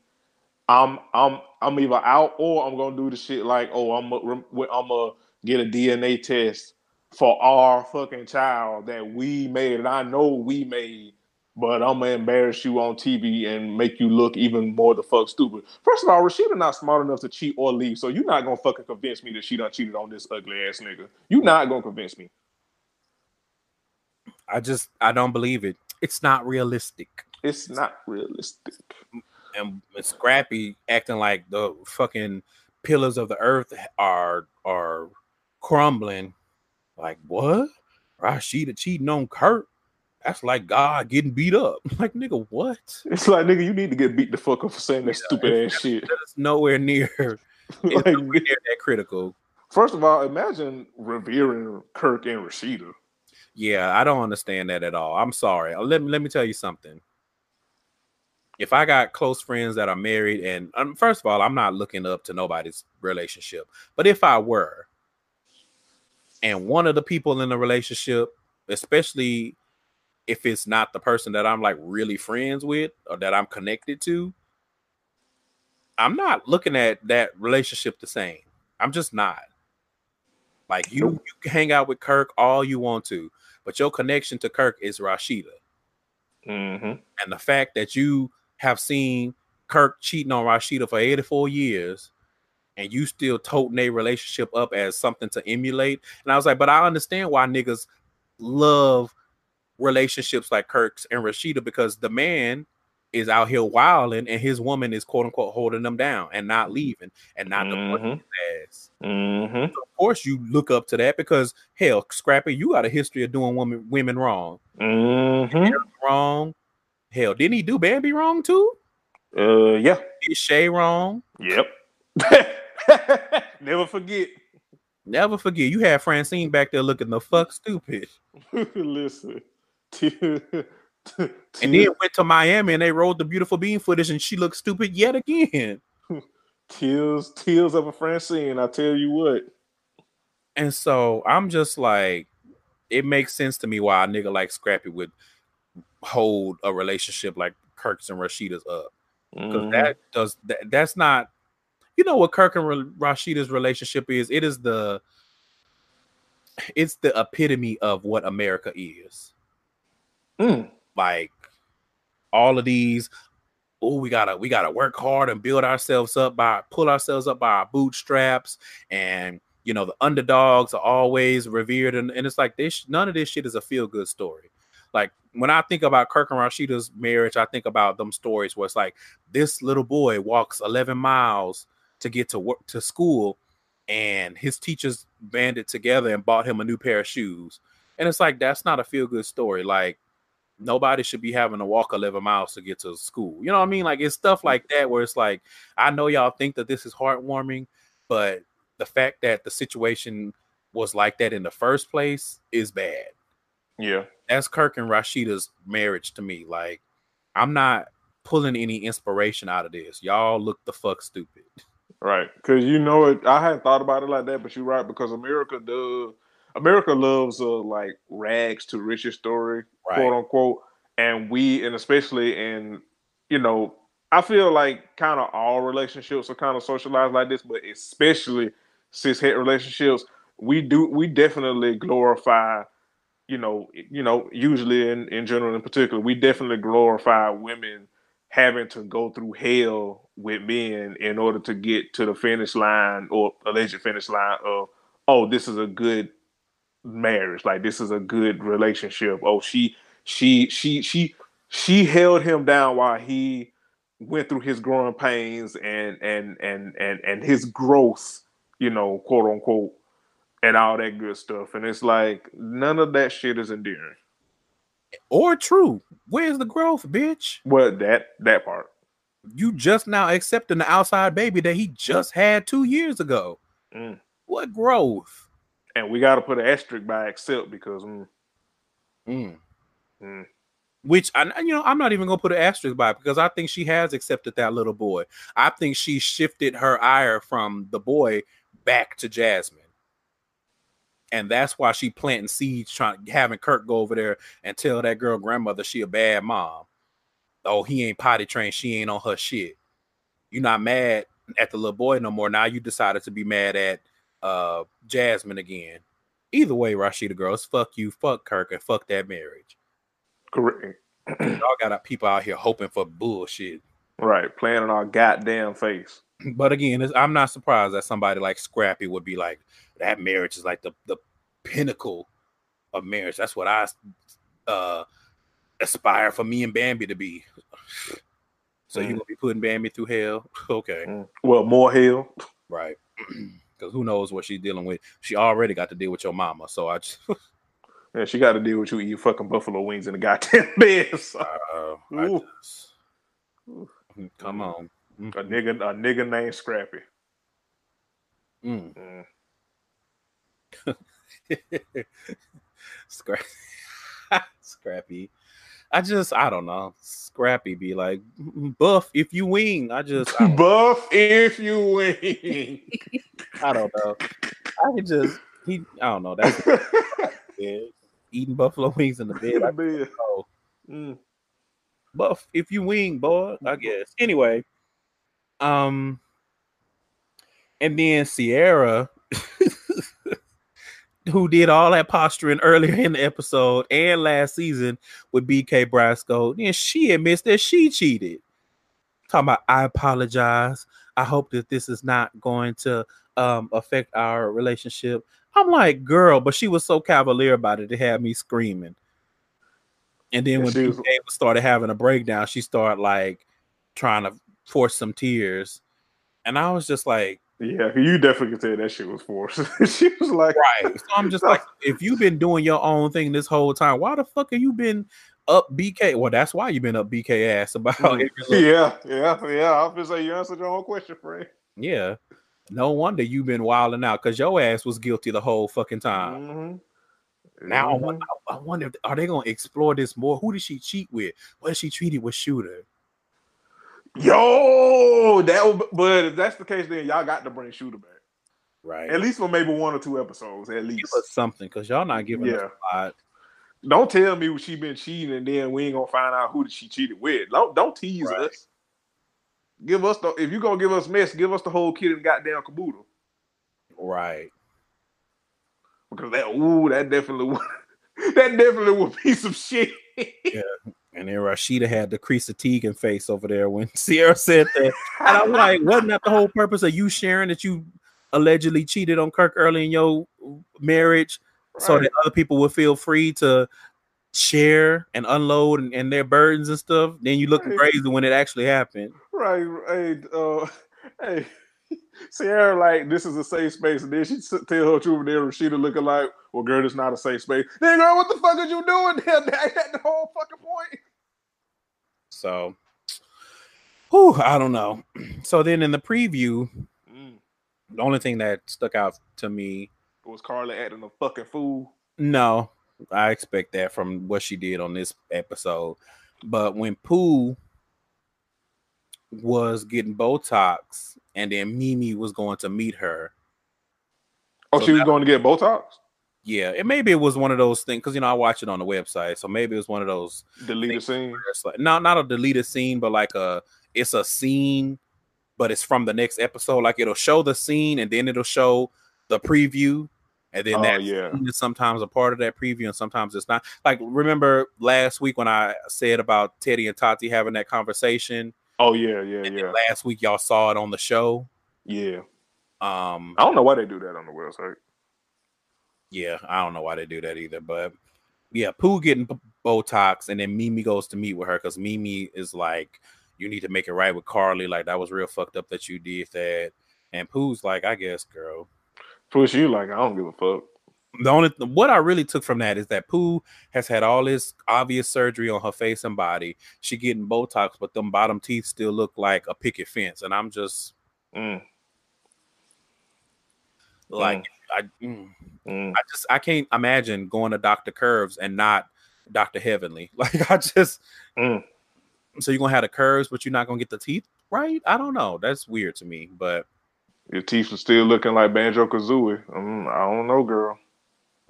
C: I'm I'm I'm either out or I'm gonna do the shit like oh I'm a, I'm gonna get a DNA test for our fucking child that we made and I know we made, but I'm gonna embarrass you on TV and make you look even more the fuck stupid. First of all, Rasheeda not smart enough to cheat or leave, so you're not gonna fucking convince me that she done cheated on this ugly ass nigga. You're not gonna convince me.
D: I just I don't believe it. It's not realistic.
C: It's not realistic.
D: And Scrappy acting like the fucking pillars of the earth are are crumbling. Like what? Rasheeda cheating on Kirk? That's like God getting beat up. Like nigga, what?
C: It's like nigga, you need to get beat the fuck up for saying that stupid ass shit.
D: It's nowhere near. It's
C: Like,
D: nowhere near that critical.
C: first of all, imagine revering Kirk and Rasheeda.
D: Yeah, I don't understand that at all. I'm sorry. Let me let me tell you something. If I got close friends that are married, and um, first of all, I'm not looking up to nobody's relationship, but if I were, and one of the people in the relationship, especially if it's not the person that I'm like really friends with or that I'm connected to, I'm not looking at that relationship the same. I'm just not. Like you, you can hang out with Kirk all you want to, but your connection to Kirk is Rasheeda.
C: Mm-hmm.
D: And the fact that you have seen Kirk cheating on Rasheeda for 84 years and you still toting a relationship up as something to emulate. And I was like, but I understand why niggas love relationships like Kirk's and Rasheeda because the man is out here wilding and his woman is quote unquote holding them down and not leaving and not
C: Mhm.
D: his ass.
C: Mm-hmm.
D: Of course, you look up to that because hell, Scrappy, you got a history of doing women women wrong.
C: Mm-hmm.
D: Wrong. Hell, didn't he do Bambi wrong too?
C: Uh yeah.
D: Did Shay wrong?
C: Yep. Never forget.
D: Never forget, you had Francine back there looking the fuck stupid.
C: Listen.
D: And then went to Miami and they rolled the beautiful bean footage and she looked stupid yet again.
C: tears, tears of a Francine. I tell you what.
D: And so I'm just like, it makes sense to me why a nigga like Scrappy would hold a relationship like Kirk's and Rasheeda's up. Because
C: Mhm.
D: that does that, that's not you know what Kirk and Ra- Rasheeda's relationship is? It is the it's the epitome of what America is.
C: Mm.
D: like all of these oh we gotta we gotta work hard and build ourselves up by pull ourselves up by our bootstraps and you know the underdogs are always revered and, and it's like this none of this shit is a feel good story like when i think about kirk and rasheeda's marriage i think about them stories where it's like this little boy walks 11 miles to get to work to school and his teachers banded together and bought him a new pair of shoes and it's like that's not a feel good story like nobody should be having to walk 11 miles to get to school. You know what I mean? Like it's stuff like that where it's like, I know y'all think that this is heartwarming, but the fact that the situation was like that in the first place is bad.
C: Yeah.
D: That's Kirk and Rasheeda's marriage to me. Like, I'm not pulling any inspiration out of this. Y'all look the fuck stupid.
C: Right. Because you know it. I hadn't thought about it like that, but you're right. Because America does. America loves uh like rags to riches story,
D: Right.
C: quote unquote. and we and especially in you know I feel like kind of all relationships are kind of socialized like this, but especially cis het relationships, we do we definitely glorify, you know, you know, usually in, in general in particular, we definitely glorify women having to go through hell with men in order to get to the finish line or alleged finish line of, oh, this is a good marriage, like this is a good relationship. Oh, she she she she she held him down while he went through his growing pains and and and and and his growth, you know, quote unquote, and all that good stuff. And it's like none of that shit is endearing.
D: Or true. Where's the growth, bitch?
C: Well, that that part.
D: You just now accepting the outside baby that he just had two years ago.
C: Mm.
D: What growth?
C: And we got to put an asterisk by accept because. Mm,
D: Mm.
C: mm.
D: Which I, you know, I'm not even gonna put an asterisk by because I think she has accepted that little boy. I think she shifted her ire from the boy back to Jasmine, and that's why she planting seeds, trying having Kirk go over there and tell that girl grandmother she a bad mom. Oh, he ain't potty trained. She ain't on her shit. You're not mad at the little boy no more. Now you decided to be mad at uh Jasmine again. Either way, Rasheeda girls, fuck you, fuck Kirk, and fuck that marriage.
C: Correct.
D: Y'all got people out here hoping for bullshit.
C: Right. Playing in our goddamn face.
D: But again, I'm not surprised that somebody like Scrappy would be like, that marriage is like the, the pinnacle of marriage. That's what I uh, aspire for me and Bambi to be. So
C: Mm.
D: you gonna be putting Bambi through hell? Okay,
C: Mm. Well, more hell.
D: right. Because who knows what she's dealing with? She already got to deal with your mama. So I just,
C: Yeah, she got to deal with you eating fucking buffalo wings in the goddamn bed. So,
D: uh, just come on.
C: a nigga, a nigga named Scrappy.
D: Mm.
C: Mm.
D: Scra- Scrappy. I just, I don't know. Scrappy be like, "Mm, buff if you wing. I just, I
C: Buff if you wing.
D: I don't know. I could just, he, I don't know. That's eating buffalo wings in the bed. I
C: Bed.
D: know.
C: Mm.
D: Buff if you wing, boy. I guess. Anyway, um, and then Sierra, who did all that posturing earlier in the episode and last season with BK Brasco, then she admits that she cheated. Talking about, I apologize. I hope that this is not going to um affect our relationship. I'm like, girl, but she was so cavalier about it, it had me screaming. And then when
C: she was-
D: BK started having a breakdown, she started like trying to force some tears. And I was just like,
C: Yeah, you definitely could tell that shit was forced. she was like,
D: right. So I'm just like, if you've been doing your own thing this whole time, why the fuck have you been up BK? Well, that's why you've been up BK ass about little-
C: yeah, yeah, yeah. I was say you answered your own question, Frank.
D: yeah. No wonder you've been wilding out because your ass was guilty the whole fucking time.
C: Mhm.
D: Now I
C: Mhm.
D: wonder, I wonder if, are they gonna explore this more? Who did she cheat with? What did she treated with Shooter?
C: Yo, that would, but if that's the case, then y'all got to bring Shooter back.
D: Right.
C: At least for maybe one or two episodes, at
D: Give
C: least.
D: us something because y'all not giving us a lot.
C: Don't tell me she been cheating and then we ain't gonna find out who she cheated with. Don't don't tease
D: Right.
C: us. Give us the if you gonna give us mess, give us the whole kid and goddamn caboodle.
D: Right.
C: Because that ooh, that definitely would that definitely would be some shit.
D: And then Rasheeda had the crease of Tegan face over there when Sierra said that. And I'm like, wasn't that the whole purpose of you sharing that you allegedly cheated on Kirk early in your marriage so that other people would feel free to share and unload and, and their burdens and stuff? Then you look
C: Right.
D: crazy when it actually happened.
C: Right, hey, uh, hey, Sierra, like this is a safe space, and then she tell her truth, and then Rasheeda looking like, "Well, girl, it's not a safe space." Then, girl, what the fuck are you doing there? That the whole fucking point.
D: So, whew, I don't know. So then in the preview, mm. the only thing that stuck out to me,
C: Was Carla acting a fucking fool?
D: no, I expect that from what she did on this episode. But when Pooh was getting Botox and then Mimi was going to meet her,
C: Oh,
D: So
C: she was going to get Botox.
D: Yeah, and maybe it was one of those things because you know I watch it on the website, so maybe it was one of those
C: Deleted scene.
D: it's like not not a deleted scene, but like a it's a scene, but it's from the next episode. Like it'll show the scene and then it'll show the preview, and then
C: Oh,
D: that
C: yeah.
D: scene is sometimes a part of that preview and sometimes it's not. Like remember last week when I said about Teddy and Tati having that conversation,
C: Oh yeah, yeah, yeah,
D: last week y'all saw it on the show.
C: yeah.
D: Um,
C: I don't know why they do that on the website.
D: Yeah, I don't know why they do that either, but yeah, Pooh getting Botox, and then Mimi goes to meet with her because Mimi is like, "You need to make it right with Karlie. Like that was real fucked up that you did that." And Pooh's like, "I guess, girl."
C: Push you like I don't give a fuck.
D: The only what I really took from that is that Pooh has had all this obvious surgery on her face and body. She getting Botox, but them bottom teeth still look like a picket fence, and I'm just
C: Mm,
D: like, I. mm.
C: Mm.
D: I just I can't imagine going to Dr. Curves and not Dr. Heavenly. Like I just
C: Mm.
D: so you're gonna have the curves, but you're not gonna get the teeth right. I don't know. That's weird to me, but
C: Your teeth are still looking like Banjo Kazooie. Mm, I don't know, girl.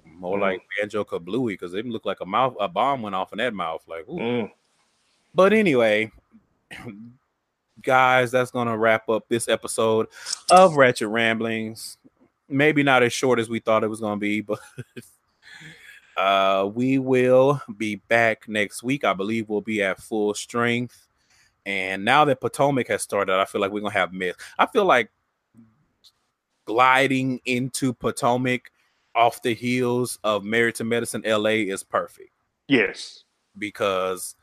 D: more
C: Mm.
D: like Banjo Kablooey because they look like a mouth a bomb went off in that mouth. Like.
C: Mm.
D: but anyway, guys, that's gonna wrap up this episode of Ratchet Ramblings. Maybe not as short as we thought it was gonna be, but uh we will be back next week. I believe we'll be at full strength. And now that Potomac has started, I feel like we're gonna have myth. I feel like gliding into Potomac off the heels of Married to Medicine LA is perfect
C: Yes.
D: because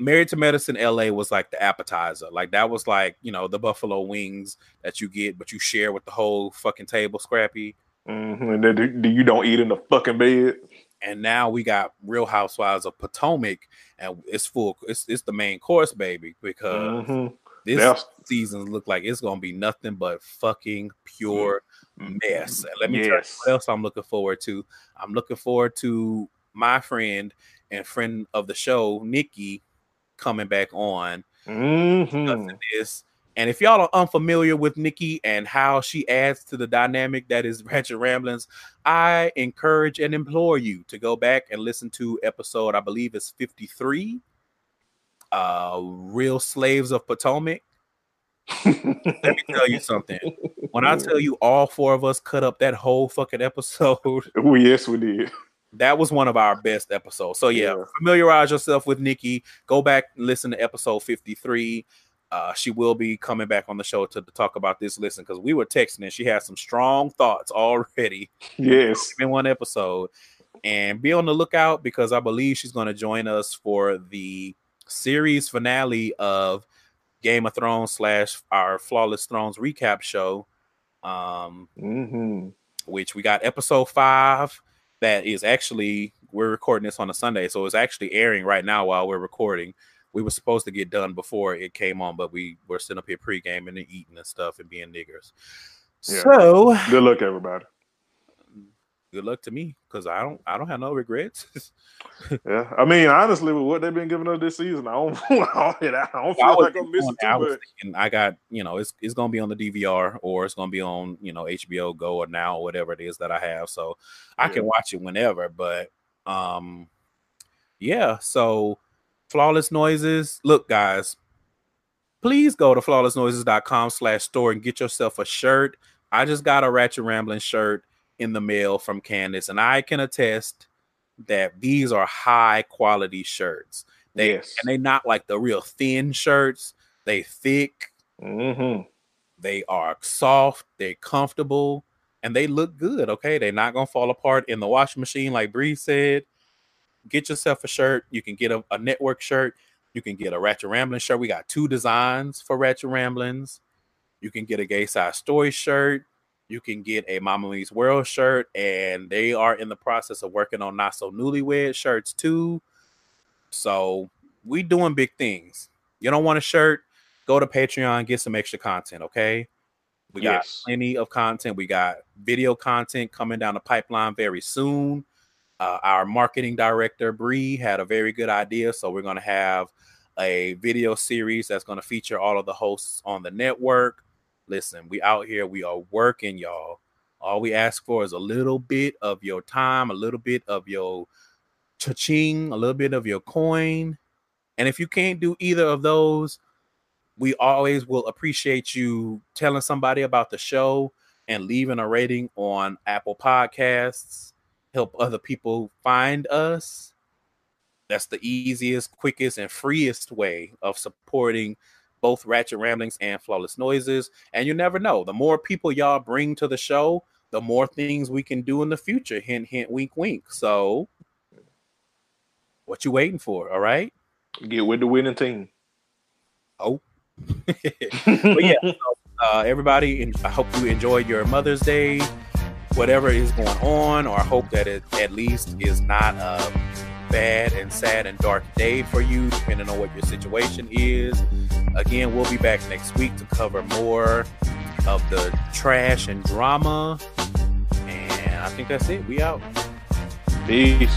D: Married to Medicine LA was like the appetizer. Like that was like, you know, the buffalo wings that you get, but you share with the whole fucking table, Scrappy.
C: hmm And then do, do you don't eat in the fucking bed?
D: And now we got Real Housewives of Potomac, and it's full. It's it's the main course, baby, because
C: hmm
D: this
C: That's
D: season look like it's gonna be nothing but fucking pure mess. And let me tell you what else I'm looking forward to. I'm looking forward to my friend and friend of the show, Nikki, coming back on
C: hmm
D: this. And if y'all are unfamiliar with Nikki and how she adds to the dynamic that is Ratchet Ramblings, I encourage and implore you to go back and listen to episode, I believe it's 53, uh, Real Slaves of Potomac. Let me tell you something. When I tell you all four of us cut up that whole fucking episode,
C: Oh, yes, we did.
D: That was one of our best episodes. So yeah,
C: Yeah.
D: familiarize yourself with Nikki. Go back and listen to episode 53. Uh, she will be coming back on the show to, to talk about this listen because we were texting and she had some strong thoughts already
C: Yes.
D: in one episode. And be on the lookout because I believe she's going to join us for the series finale of Game of Thrones slash our Flawless Thrones recap show. Um,
C: hmm
D: which we got episode five that is actually we're recording this on a Sunday, so it's actually airing right now while we're recording. We were supposed to get done before it came on, but we were sitting up here pre-gaming and eating and stuff and being niggers.
C: Yeah.
D: So
C: Good luck, everybody.
D: Good luck to me because I don't I don't have no regrets.
C: Yeah. I mean, honestly, with what they've been giving us this season, I don't, I don't, I don't feel
D: I
C: like I'm missing
D: thinking- I
C: much.
D: thinking I got you know it's it's gonna be on the DVR or it's gonna be on you know HBO Go or now or whatever it is that I have, so I can watch it whenever. But um, yeah. So flawless noises. Look, guys, please go to flawlessnoises.com slash store and get yourself a shirt. I just got a Ratchet Rambling shirt in the mail from Candace, and I can attest that these are high quality shirts. They
C: Yes.
D: and they not like the real thin shirts. They thick,
C: Mm-hmm.
D: they are soft, they're comfortable, and they look good. Okay, they're not gonna fall apart in the washing machine, like Bree said. Get yourself a shirt. You can get a, a network shirt. You can get a Ratchet Rambling shirt. We got two designs for Ratchet Ramblings. You can get a Gay Side Story shirt. You can get a Mama Me's World shirt, and they are in the process of working on Not So Newlywed shirts too. So we doing big things. You don't want a shirt? Go to Patreon, get some extra content. Okay, we got
C: Yes.
D: plenty of content. We got video content coming down the pipeline very soon. Uh, our marketing director Bree had a very good idea, so we're going to have a video series that's going to feature all of the hosts on the network. Listen, we out here, we are working, y'all. All we ask for is a little bit of your time, a little bit of your cha-ching, a little bit of your coin. And if you can't do either of those, we always will appreciate you telling somebody about the show and leaving a rating on Apple Podcasts. Help other people find us. That's the easiest, quickest, and freest way of supporting both Ratchet Ramblings and Flawless Noises. And you never know, the more people y'all bring to the show, the more things we can do in the future. Hint, hint, wink, wink. So, what you waiting for? All right.
C: Get with the winning team.
D: Oh. but yeah, so, uh, everybody, I hope you enjoyed your Mother's Day, whatever is going on, or I hope that it at least is not a bad and sad and dark day for you, depending on what your situation is. Again, we'll be back next week to cover more of the trash and drama. And I think that's it. We out.
C: Peace.